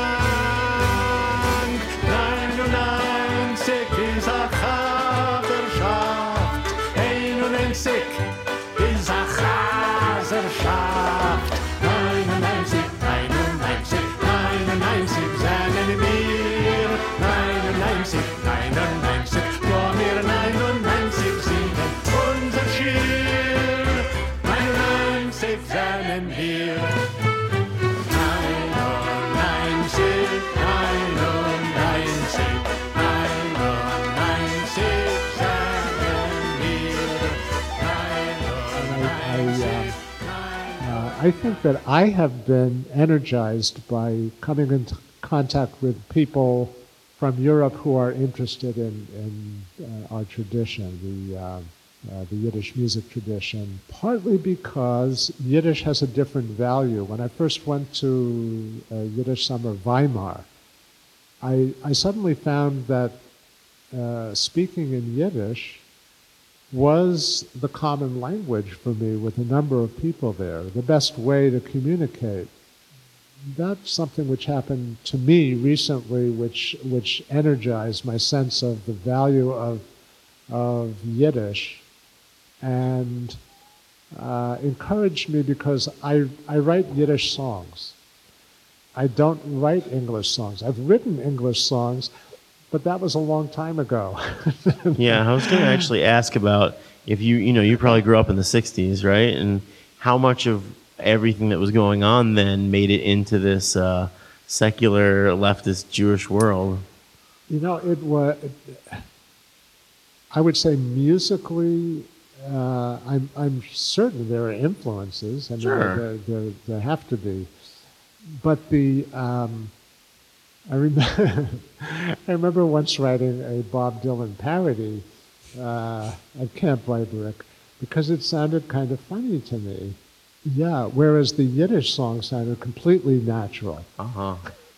I think that I have been energized by coming into contact with people from Europe who are interested in, in uh, our tradition, the, uh, uh, the Yiddish music tradition, partly because Yiddish has a different value. When I first went to uh, Yiddish Summer Weimar, I, I suddenly found that uh, speaking in Yiddish was the common language for me with a number of people there, the best way to communicate. That's something which happened to me recently, which, which energized my sense of the value of, of Yiddish and uh, encouraged me because I, I write Yiddish songs. I don't write English songs. I've written English songs, but that was a long time ago. Yeah, I was going to actually ask about if you, you know, you probably grew up in the 60s, right? And how much of everything that was going on then made it into this uh, secular leftist Jewish world? You know, it was. I would say musically, uh, I'm I'm certain there are influences. I mean, Sure. there, there, there have to be, but the um, I remember I remember once writing a Bob Dylan parody uh, at Camp Boiberik because it sounded kind of funny to me. Yeah, whereas the Yiddish song sounded completely natural. Uh huh.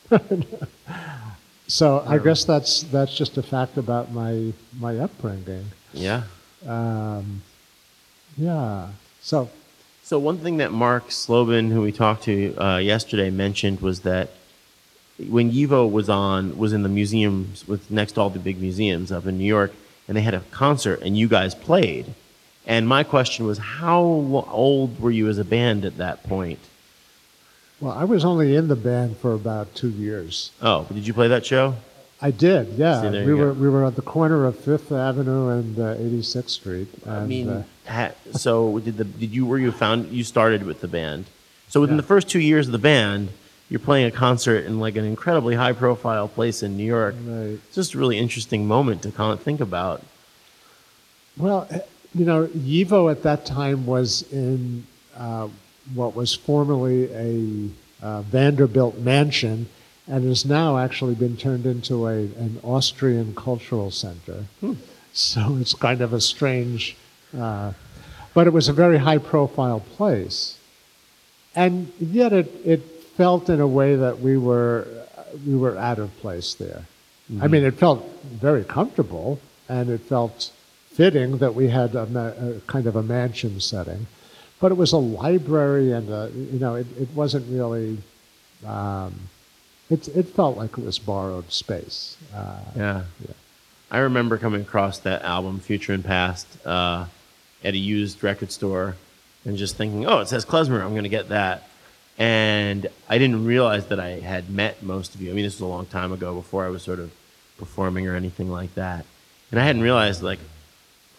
So I guess that's that's just a fact about my my upbringing. Yeah. Um, yeah. So So one thing that Mark Slobin, who we talked to uh, yesterday, mentioned was that when Yivo was on, was in the museums with next to all the big museums up in New York, and they had a concert, and you guys played. And my question was, how old were you as a band at that point? well, I was only in the band for about two years. Oh, did you play that show? I did. Yeah. See, we were go. we were at the corner of Fifth Avenue and uh, 86th Street. And, I mean, uh, ha, so did the did you were you found you started with the band? So within Yeah. the first two years of the band, you're playing a concert in like an incredibly high profile place in New York. right. It's just a really interesting moment to kind of think about. Well, eh, you know, Yivo at that time was in uh, what was formerly a uh, Vanderbilt mansion and has now actually been turned into a, an Austrian cultural center. Hmm. So it's kind of a strange, uh, but it was a very high profile place. And yet it, it felt in a way that we were, we were out of place there. I mean, it felt very comfortable and it felt fitting that we had a, ma- a kind of a mansion setting. But it was a library and, a, you know, it, it wasn't really, um, it, it felt like it was borrowed space. Uh, Yeah. Yeah. I remember coming across that album, Future and Past, uh, at a used record store and just thinking, oh, it says Klezmer, I'm going to get that. And I didn't realize that I had met most of you. I mean, this was a long time ago before I was sort of performing or anything like that. And I hadn't realized, like,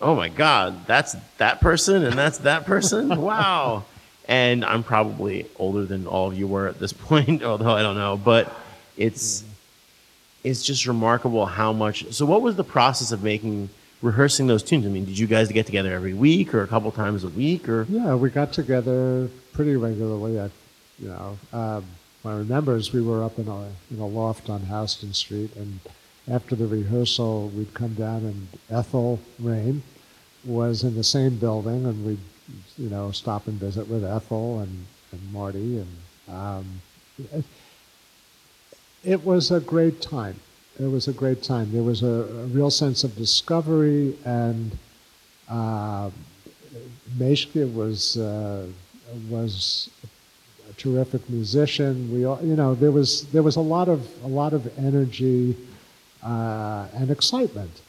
oh my God, that's that person and that's that person? wow. And I'm probably older than all of you were at this point, although I don't know. But it's it's just remarkable how much. So, what was the process of making rehearsing those tunes? I mean, did you guys get together every week or a couple times a week or? Yeah, we got together pretty regularly. I, you know, um, I remember is we were up in a in a loft on Houston Street, and after the rehearsal, we'd come down, and Ethel Raim was in the same building, and we'd you know stop and visit with Ethel and and Marty, and um, it, was a great time. It was a great time. There was a, a real sense of discovery, and uh, Meshke was uh, was terrific musician. We, all, you know, there was there was a lot of a lot of energy uh, and excitement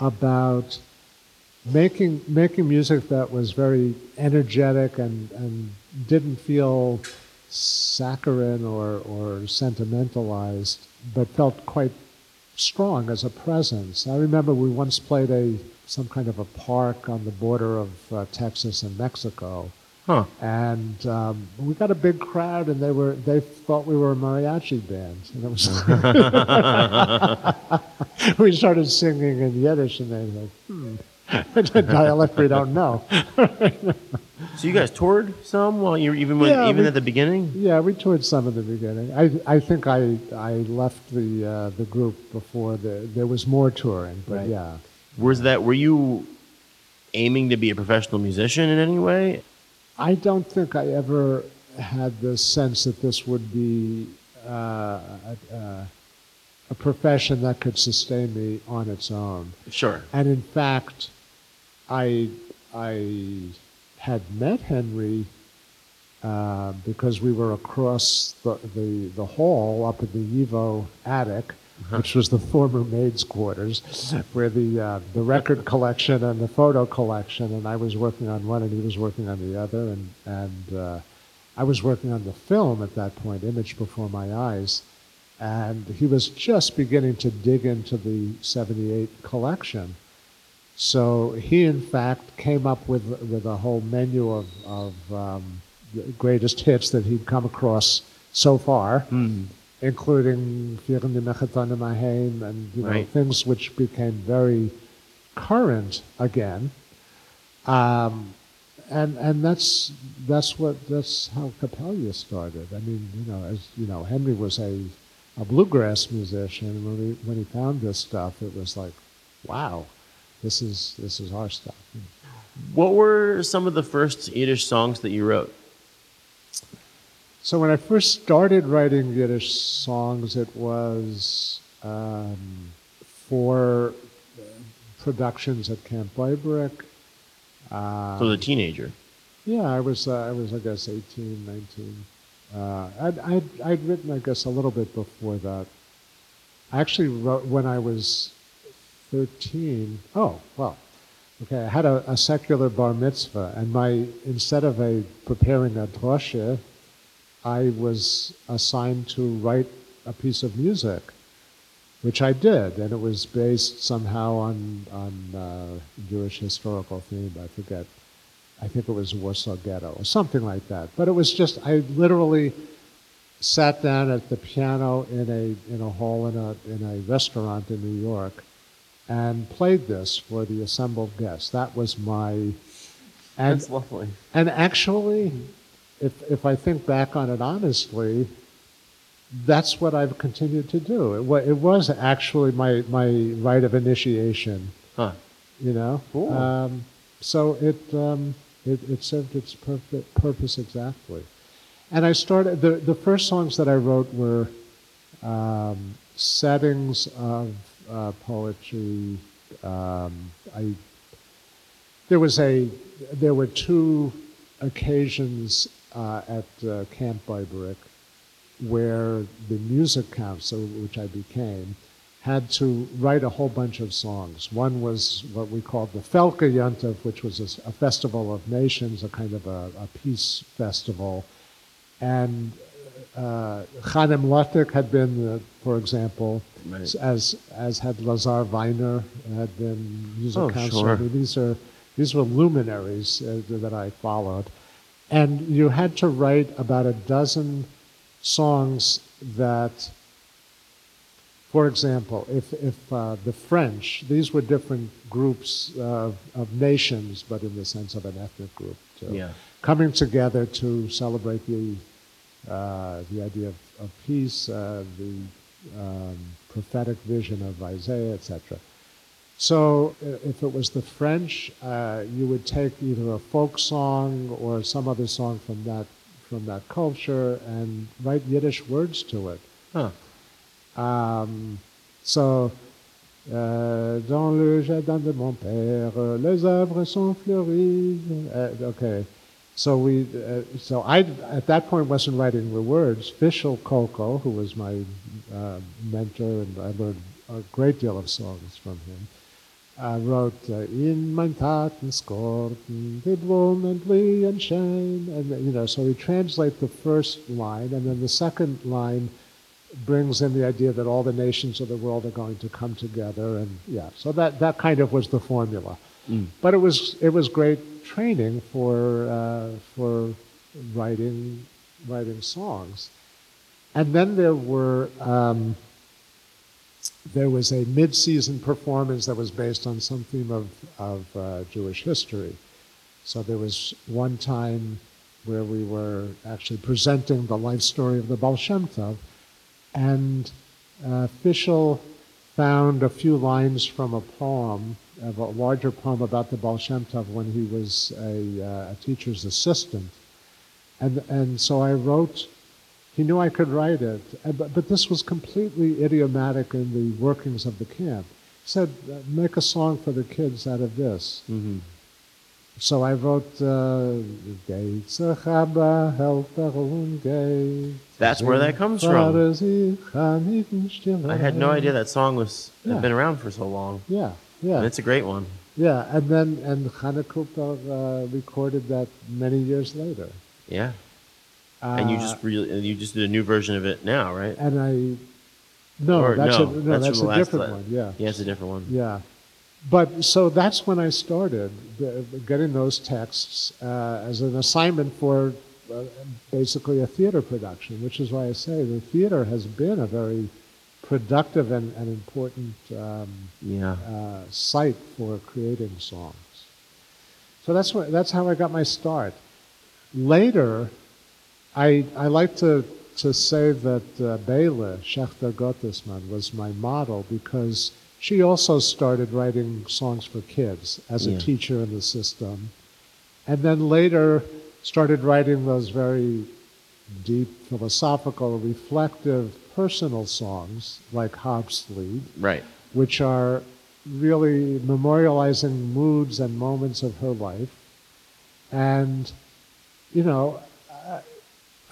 about making making music that was very energetic and and didn't feel saccharine or or sentimentalized, but felt quite strong as a presence. I remember we once played a some kind of a park on the border of uh, Texas and Mexico. Huh. And um, we got a big crowd, and they were they thought we were a mariachi band, and it was. we started singing in Yiddish, and they were like, "Hmm, a dialect we don't know." So, you guys toured some while you even when, Yeah, even we- at the beginning. Yeah, we toured some at the beginning. I I think I I left the uh, the group before the there was more touring, but Right. yeah. Was that were you aiming to be a professional musician in any way? I don't think I ever had the sense that this would be uh, a, a, a profession that could sustain me on its own. Sure. And in fact, I I had met Henry uh, because we were across the, the, the hall up in the YIVO attic, which was the former maid's quarters, where the uh, the record collection and the photo collection, and I was working on one and he was working on the other, and and uh, I was working on the film at that point, Image Before My Eyes, and he was just beginning to dig into the '78 collection. So he, in fact, came up with with a whole menu of of um, greatest hits that he'd come across so far, including Viren Mechatonim Aheim and you know, Right. things which became very current again. Um, and and that's that's what that's how Kapelye started. I mean, you know, as you know, Henry was a a bluegrass musician. and When he when he found this stuff, it was like, wow, this is this is our stuff. What were some of the first Yiddish songs that you wrote? So when I first started writing Yiddish songs, it was um, for productions at Camp Boiberik. Uh, So the teenager. Yeah, I was, uh, I was, I guess, 18, 19. Uh, I'd, I'd, I'd written, I guess, a little bit before that. I actually wrote when I was 13. Oh, well, okay. I had a, a secular bar mitzvah, and my instead of a preparing a droshe, I was assigned to write a piece of music, which I did, and it was based somehow on on uh, Jewish historical theme. I forget. I think it was Warsaw Ghetto or something like that. But it was just I literally sat down at the piano in a in a hall in a in a restaurant in New York and played this for the assembled guests. That was my and That's lovely. and actually, if if I think back on it honestly, that's what I've continued to do. It, it was actually my my rite of initiation. Huh. You know. Cool. Um, so it, um, it it served its perfect purpose exactly. And I started the the first songs that I wrote were um, settings of uh, poetry. Um, I there was a there were two occasions uh, at uh, Camp Boiberik where the music council, which I became, had to write a whole bunch of songs. One was what we called the Felka Yontif, which was a festival of nations, a kind of a, a peace festival. And uh, Chana Mlotek had been, uh, for example, Right. as as had Lazar Weiner had been music Oh, council. sure. I mean, these are these were luminaries uh, that I followed, and you had to write about a dozen songs that For example, if, if uh, the French, these were different groups uh, of nations, but in the sense of an ethnic group, too, Yeah. coming together to celebrate the, uh, the idea of, of peace, uh, the um, prophetic vision of Isaiah, etc. So uh, if it was the French, uh, you would take either a folk song or some other song from that, from that culture and write Yiddish words to it. Huh. Um, so, euh, dans le jardin de mon père, les arbres sont fleuris. Uh, okay, so we, uh, so I at that point wasn't writing the words. Fischel Coco, who was my uh, mentor, and I learned a great deal of songs from him. I wrote uh, in mein Blumen blühen schein, and shine and you know, so we translate the first line, and then the second line brings in the idea that all the nations of the world are going to come together, and yeah, so that that kind of was the formula. But it was it was great training for uh, for writing writing songs, and then there were. Um, there was a mid-season performance that was based on some theme of, of uh, Jewish history. So there was one time where we were actually presenting the life story of the Baal Shem Tov, and uh, Fischel found a few lines from a poem, a larger poem about the Baal Shem Tov when he was a, uh, a teacher's assistant. And, and so I wrote he knew I could write it, uh, but, but this was completely idiomatic in the workings of the camp. He said, uh, make a song for the kids out of this. Mm-hmm. So I wrote, uh, Gates a Chaba, Helferung Gates. That's where that comes from. I had no idea that song was Yeah. had been around for so long. Yeah, And yeah, it's a great one. yeah. And then, and Hannah Cooper uh, recorded that many years later. Yeah. And you Uh, just really and you just did a new version of it now, right? and I, no, Or that's no, a, no, that's that's, a different one. Yeah, Yeah, it's a different one. Yeah. But so that's when I started getting those texts uh, as an assignment for uh, basically a theater production, which is why I say the theater has been a very productive and, and important um, Yeah. uh, site for creating songs. So that's what, that's how I got my start. Later, I, I like to, to say that uh, Bela, Schechter Gottesman, was my model because she also started writing songs for kids as a teacher in the system. And then later started writing those very deep, philosophical, reflective, personal songs like Hobslead Right. which are really memorializing moods and moments of her life. And, you know,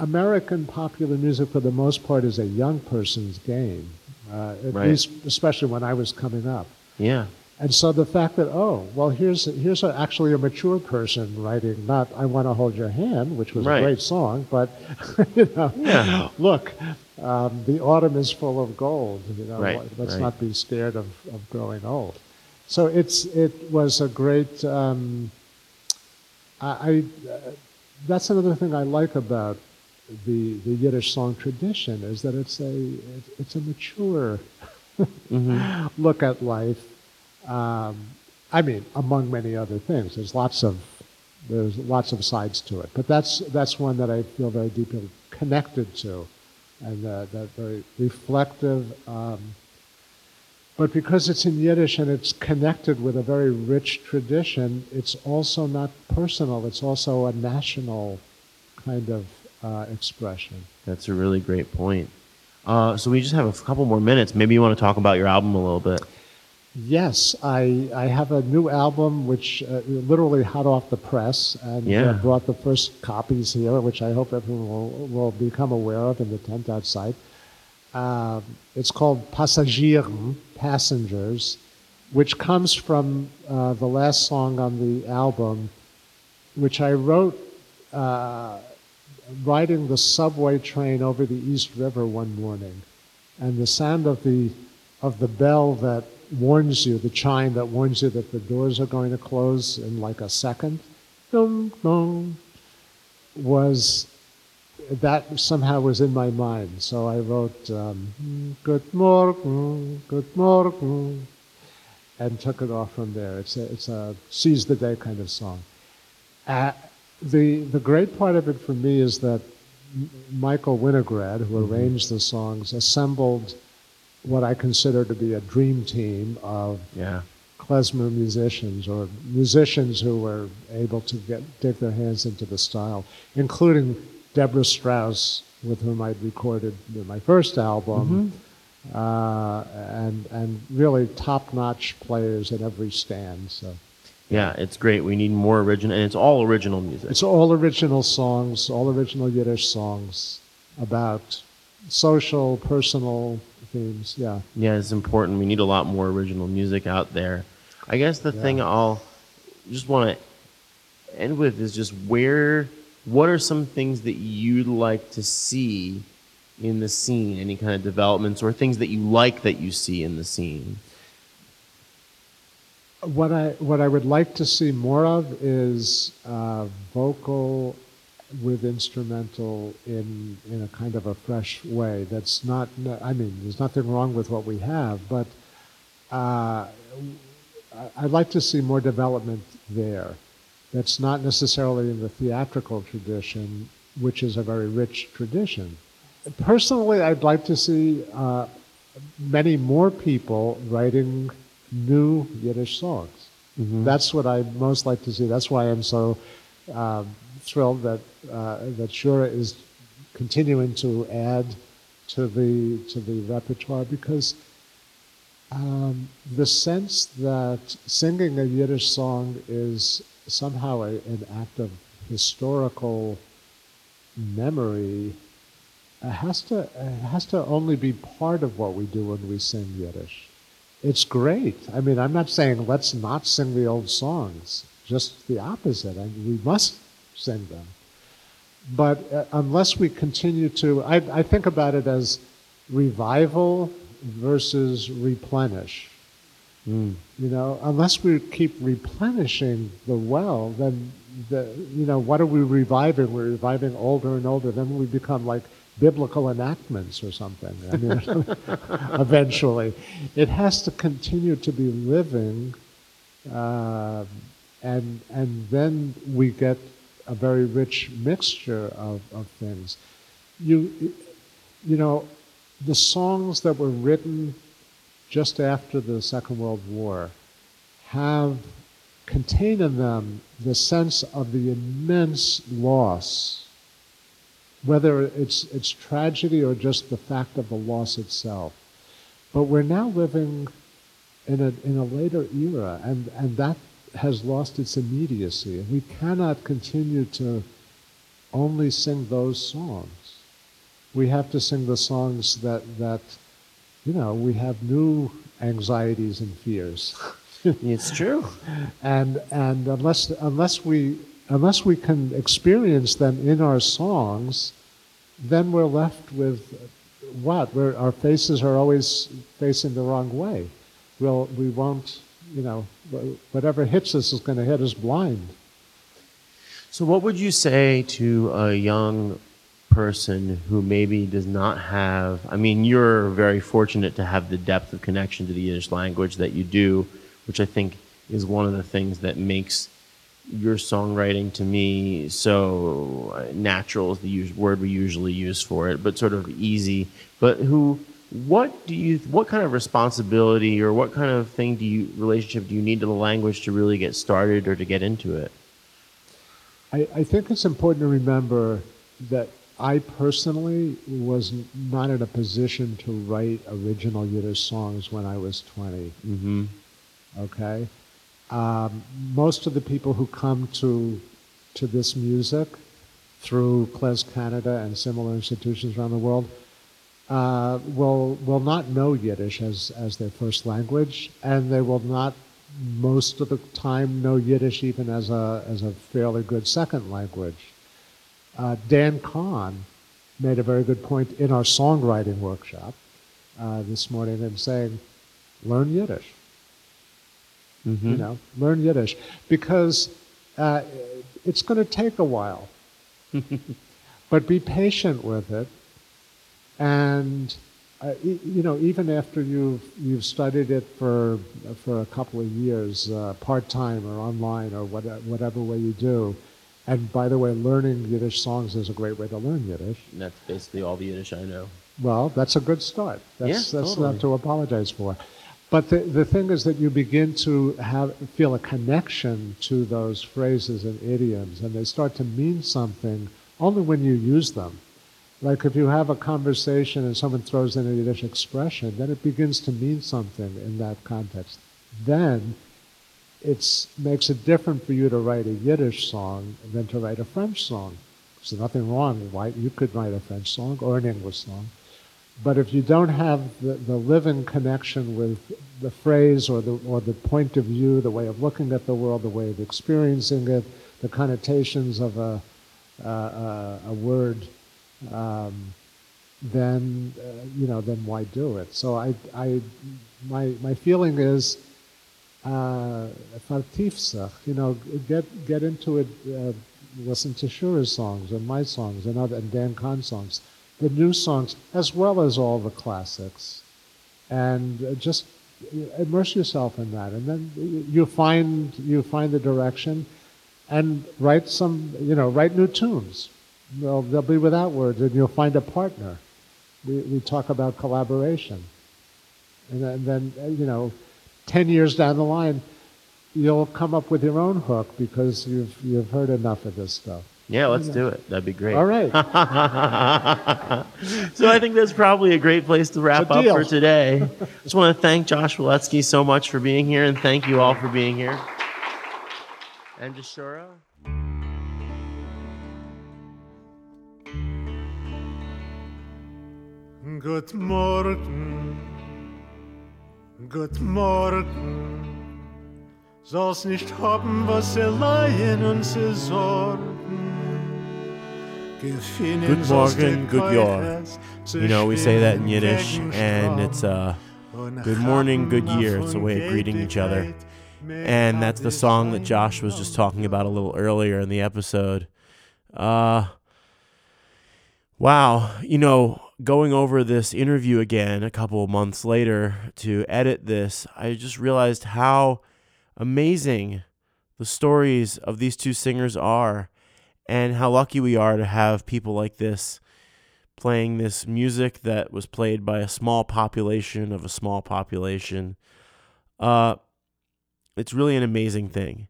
American popular music for the most part is a young person's game, uh, at Right. least, especially when I was coming up. Yeah. And so the fact that, oh, well, here's, here's a, actually a mature person writing not I Want to Hold Your Hand, which was Right. a great song, but, you know, Yeah. look, um, the autumn is full of gold. You know, Right, let's not be scared of, of growing old. So it's, it was a great, um, I, I uh, that's another thing I like about the, the Yiddish song tradition is that it's a, it, it's a mature Mm-hmm. look at life. Um, I mean, among many other things, there's lots of there's lots of sides to it, but that's that's one that I feel very deeply connected to, and uh, that very reflective. Um, but because it's in Yiddish and it's connected with a very rich tradition, it's also not personal. It's also a national kind of uh, expression. That's a really great point. Uh, so we just have a couple more minutes. Maybe you want to talk about your album a little bit. Yes, I, I have a new album which uh, literally hot off the press and Yeah. uh, brought the first copies here, which I hope everyone will, will become aware of in the tent outside. Um, it's called Pasazhirn, Passengers, which comes from uh, the last song on the album, which I wrote uh, riding the subway train over the East River one morning, and the sound of the of the bell that warns you, the chime that warns you that the doors are going to close in like a second, was that somehow was in my mind. So I wrote, um, Good morning, good morning, and took it off from there. It's a, it's a seize the day kind of song. Uh, the, the great part of it for me is that Michael Winograd, who arranged the songs, assembled what I consider to be a dream team of Yeah. klezmer musicians or musicians who were able to get dig their hands into the style, including Deborah Strauss, with whom I'd recorded my first album, uh, and and really top-notch players at every stand. So Yeah, it's great. We need more original, and it's all original music. it's all original songs, all original Yiddish songs about social, personal themes. Yeah. Yeah, it's important. We need a lot more original music out there. I guess the thing I'll just want to end with is just where, what are some things that you'd like to see in the scene? Any kind of developments or things that you like that you see in the scene? What I what I would like to see more of is uh, vocal with instrumental in in a kind of a fresh way. That's not. I mean, there's nothing wrong with what we have, but uh, I'd like to see more development there. That's not necessarily in the theatrical tradition, which is a very rich tradition. Personally, I'd like to see uh, many more people writing new Yiddish songs. That's what I most like to see. That's why I'm so um, thrilled that uh, that Shura is continuing to add to the to the repertoire because um, the sense that singing a Yiddish song is somehow a, an act of historical memory uh, has to uh, has to only be part of what we do when we sing Yiddish. It's great. I mean, I'm not saying let's not sing the old songs. Just the opposite. I mean, we must sing them. But uh, unless we continue to, I, I think about it as revival versus replenish. You know, unless we keep replenishing the well, then the, you know, what are we reviving? We're reviving older and older. Then we become like biblical enactments or something. I mean, eventually, it has to continue to be living, uh, and and then we get a very rich mixture of, of things. You, you know, the songs that were written just after the Second World War have contain in them the sense of the immense loss, whether it's, it's tragedy or just the fact of the loss itself. But we're now living in a, in a later era, and, and that has lost its immediacy. And we cannot continue to only sing those songs. We have to sing the songs that, that you know, we have new anxieties and fears. It's true. and and unless unless we unless we can experience them in our songs, then we're left with what? We're, our faces are always facing the wrong way. We'll, we won't, you know, whatever hits us is going to hit us blind. So, what would you say to a young person who maybe does not have? I mean, you're very fortunate to have the depth of connection to the Yiddish language that you do, which I think is one of the things that makes your songwriting to me so natural is the word we usually use for it, but sort of easy. But who, what do you, what kind of responsibility or what kind of thing do you, relationship do you need to the language to really get started or to get into it? I, I think it's important to remember that I personally was not in a position to write original Yiddish songs when I was 20. Mm-hmm. okay? Um, most of the people who come to, to this music through Klez Canada and similar institutions around the world uh, will, will not know Yiddish as, as their first language, and they will not most of the time know Yiddish even as a, as a fairly good second language. Uh, Dan Kahn made a very good point in our songwriting workshop uh, this morning in saying, learn Yiddish you know, learn Yiddish because uh, it's going to take a while. but be patient with it. And uh, e- you know, even after you've you've studied it for for a couple of years, uh, part time or online or whatever, whatever way you do. And by the way, learning Yiddish songs is a great way to learn Yiddish. And that's basically all the Yiddish I know. Well, that's a good start. That's, Yeah, that's totally. not to apologize for. But the, the thing is that you begin to have feel a connection to those phrases and idioms, and they start to mean something only when you use them. Like if you have a conversation and someone throws in a Yiddish expression, then it begins to mean something in that context. Then it makes it different for you to write a Yiddish song than to write a French song. There's nothing wrong. You could write a French song or an English song. But if you don't have the, the living connection with the phrase or the, or the point of view, the way of looking at the world, the way of experiencing it, the connotations of a, uh, uh, a word, um, then, uh, you know, then why do it? So I, I, my, my feeling is, uh, vertief you know, get, get into it, uh, listen to Shura's songs and my songs and, other, and Dan Kahn's songs the new songs as well as all the classics. And just immerse yourself in that. And then you find you find the direction and write some you know write new tunes. They'll, they'll be without words and you'll find a partner. We, we talk about collaboration. And then, then uh, you know 10 years down the line you'll come up with your own hook because you've you've heard enough of this stuff Yeah, let's do it. That'd be great. all right so I think that's probably a great place to wrap up for today. Just want to thank Josh Waletsky so much for being here, and thank you all for being here. And Jashura. Good Morgen, Good Morgen. Soll's nicht haben, was sie leihen und sie sorgen. Good morning, good year. You know, we say that in Yiddish, and it's uh, good morning, good year. It's a way of greeting each other. And that's the song that Josh was just talking about a little earlier in the episode. Uh, wow. You know, going over this interview again a couple of months later to edit this, I just realized how amazing the stories of these two singers are and how lucky we are to have people like this playing this music that was played by a small population of a small population. Uh, it's really an amazing thing.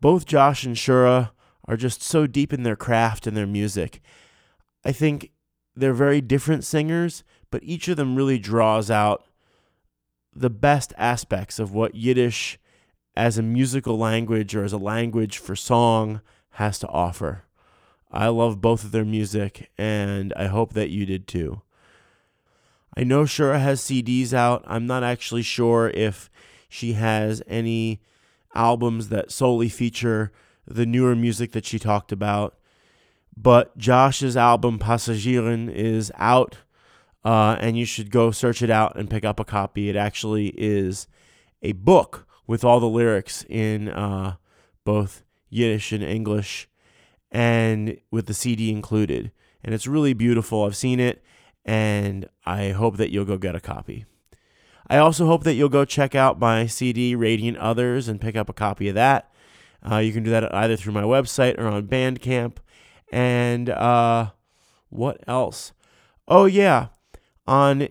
Both Josh and Shura are just so deep in their craft and their music. I think they're very different singers, but each of them really draws out the best aspects of what Yiddish as a musical language or as a language for song has to offer. I love both of their music, and I hope that you did too. I know Shura has CDs out. I'm not actually sure if she has any albums that solely feature the newer music that she talked about. But Josh's album Pasazhirn is out, uh, and you should go search it out and pick up a copy. It actually is a book with all the lyrics in uh, both Yiddish and English, and with the CD included. And it's really beautiful. I've seen it, and I hope that you'll go get a copy. I also hope that you'll go check out my CD, Radiant Others, and pick up a copy of that. Uh, you can do that either through my website or on Bandcamp. And uh, what else? Oh, yeah. On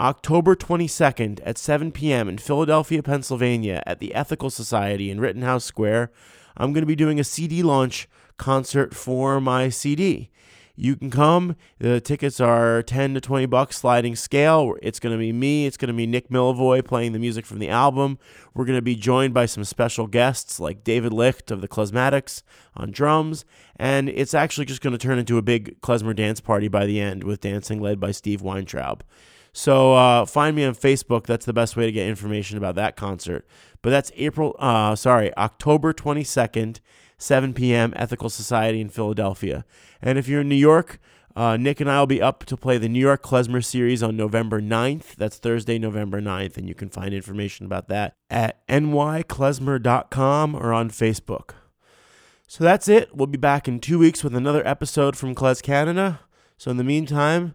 October 22nd at 7 p.m. in Philadelphia, Pennsylvania, at the Ethical Society in Rittenhouse Square, I'm going to be doing a CD launch concert for my CD. You can come. The tickets are 10 to 20 bucks sliding scale. It's going to be me. It's going to be Nick Millevoi playing the music from the album. We're going to be joined by some special guests like David Licht of the Klezmatics on drums. And it's actually just going to turn into a big klezmer dance party by the end with dancing led by Steve Weintraub. So uh, find me on Facebook. That's the best way to get information about that concert. But that's April, uh, sorry, October 22nd, 7 p.m. Ethical Society in Philadelphia. And if you're in New York, uh, Nick and I will be up to play the New York Klezmer Series on November 9th. That's Thursday, November 9th. And you can find information about that at nyklezmer.com or on Facebook. So that's it. We'll be back in two weeks with another episode from Klez Canada. So in the meantime,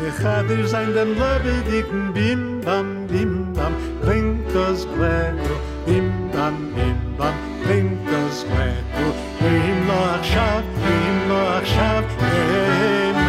Wir haben sein dem Lebe dicken Bim bam bim bam. Klingt das Glädel Bim bam bim bam. Klingt das Glädel Bim noch schaff, bim noch schaff, bim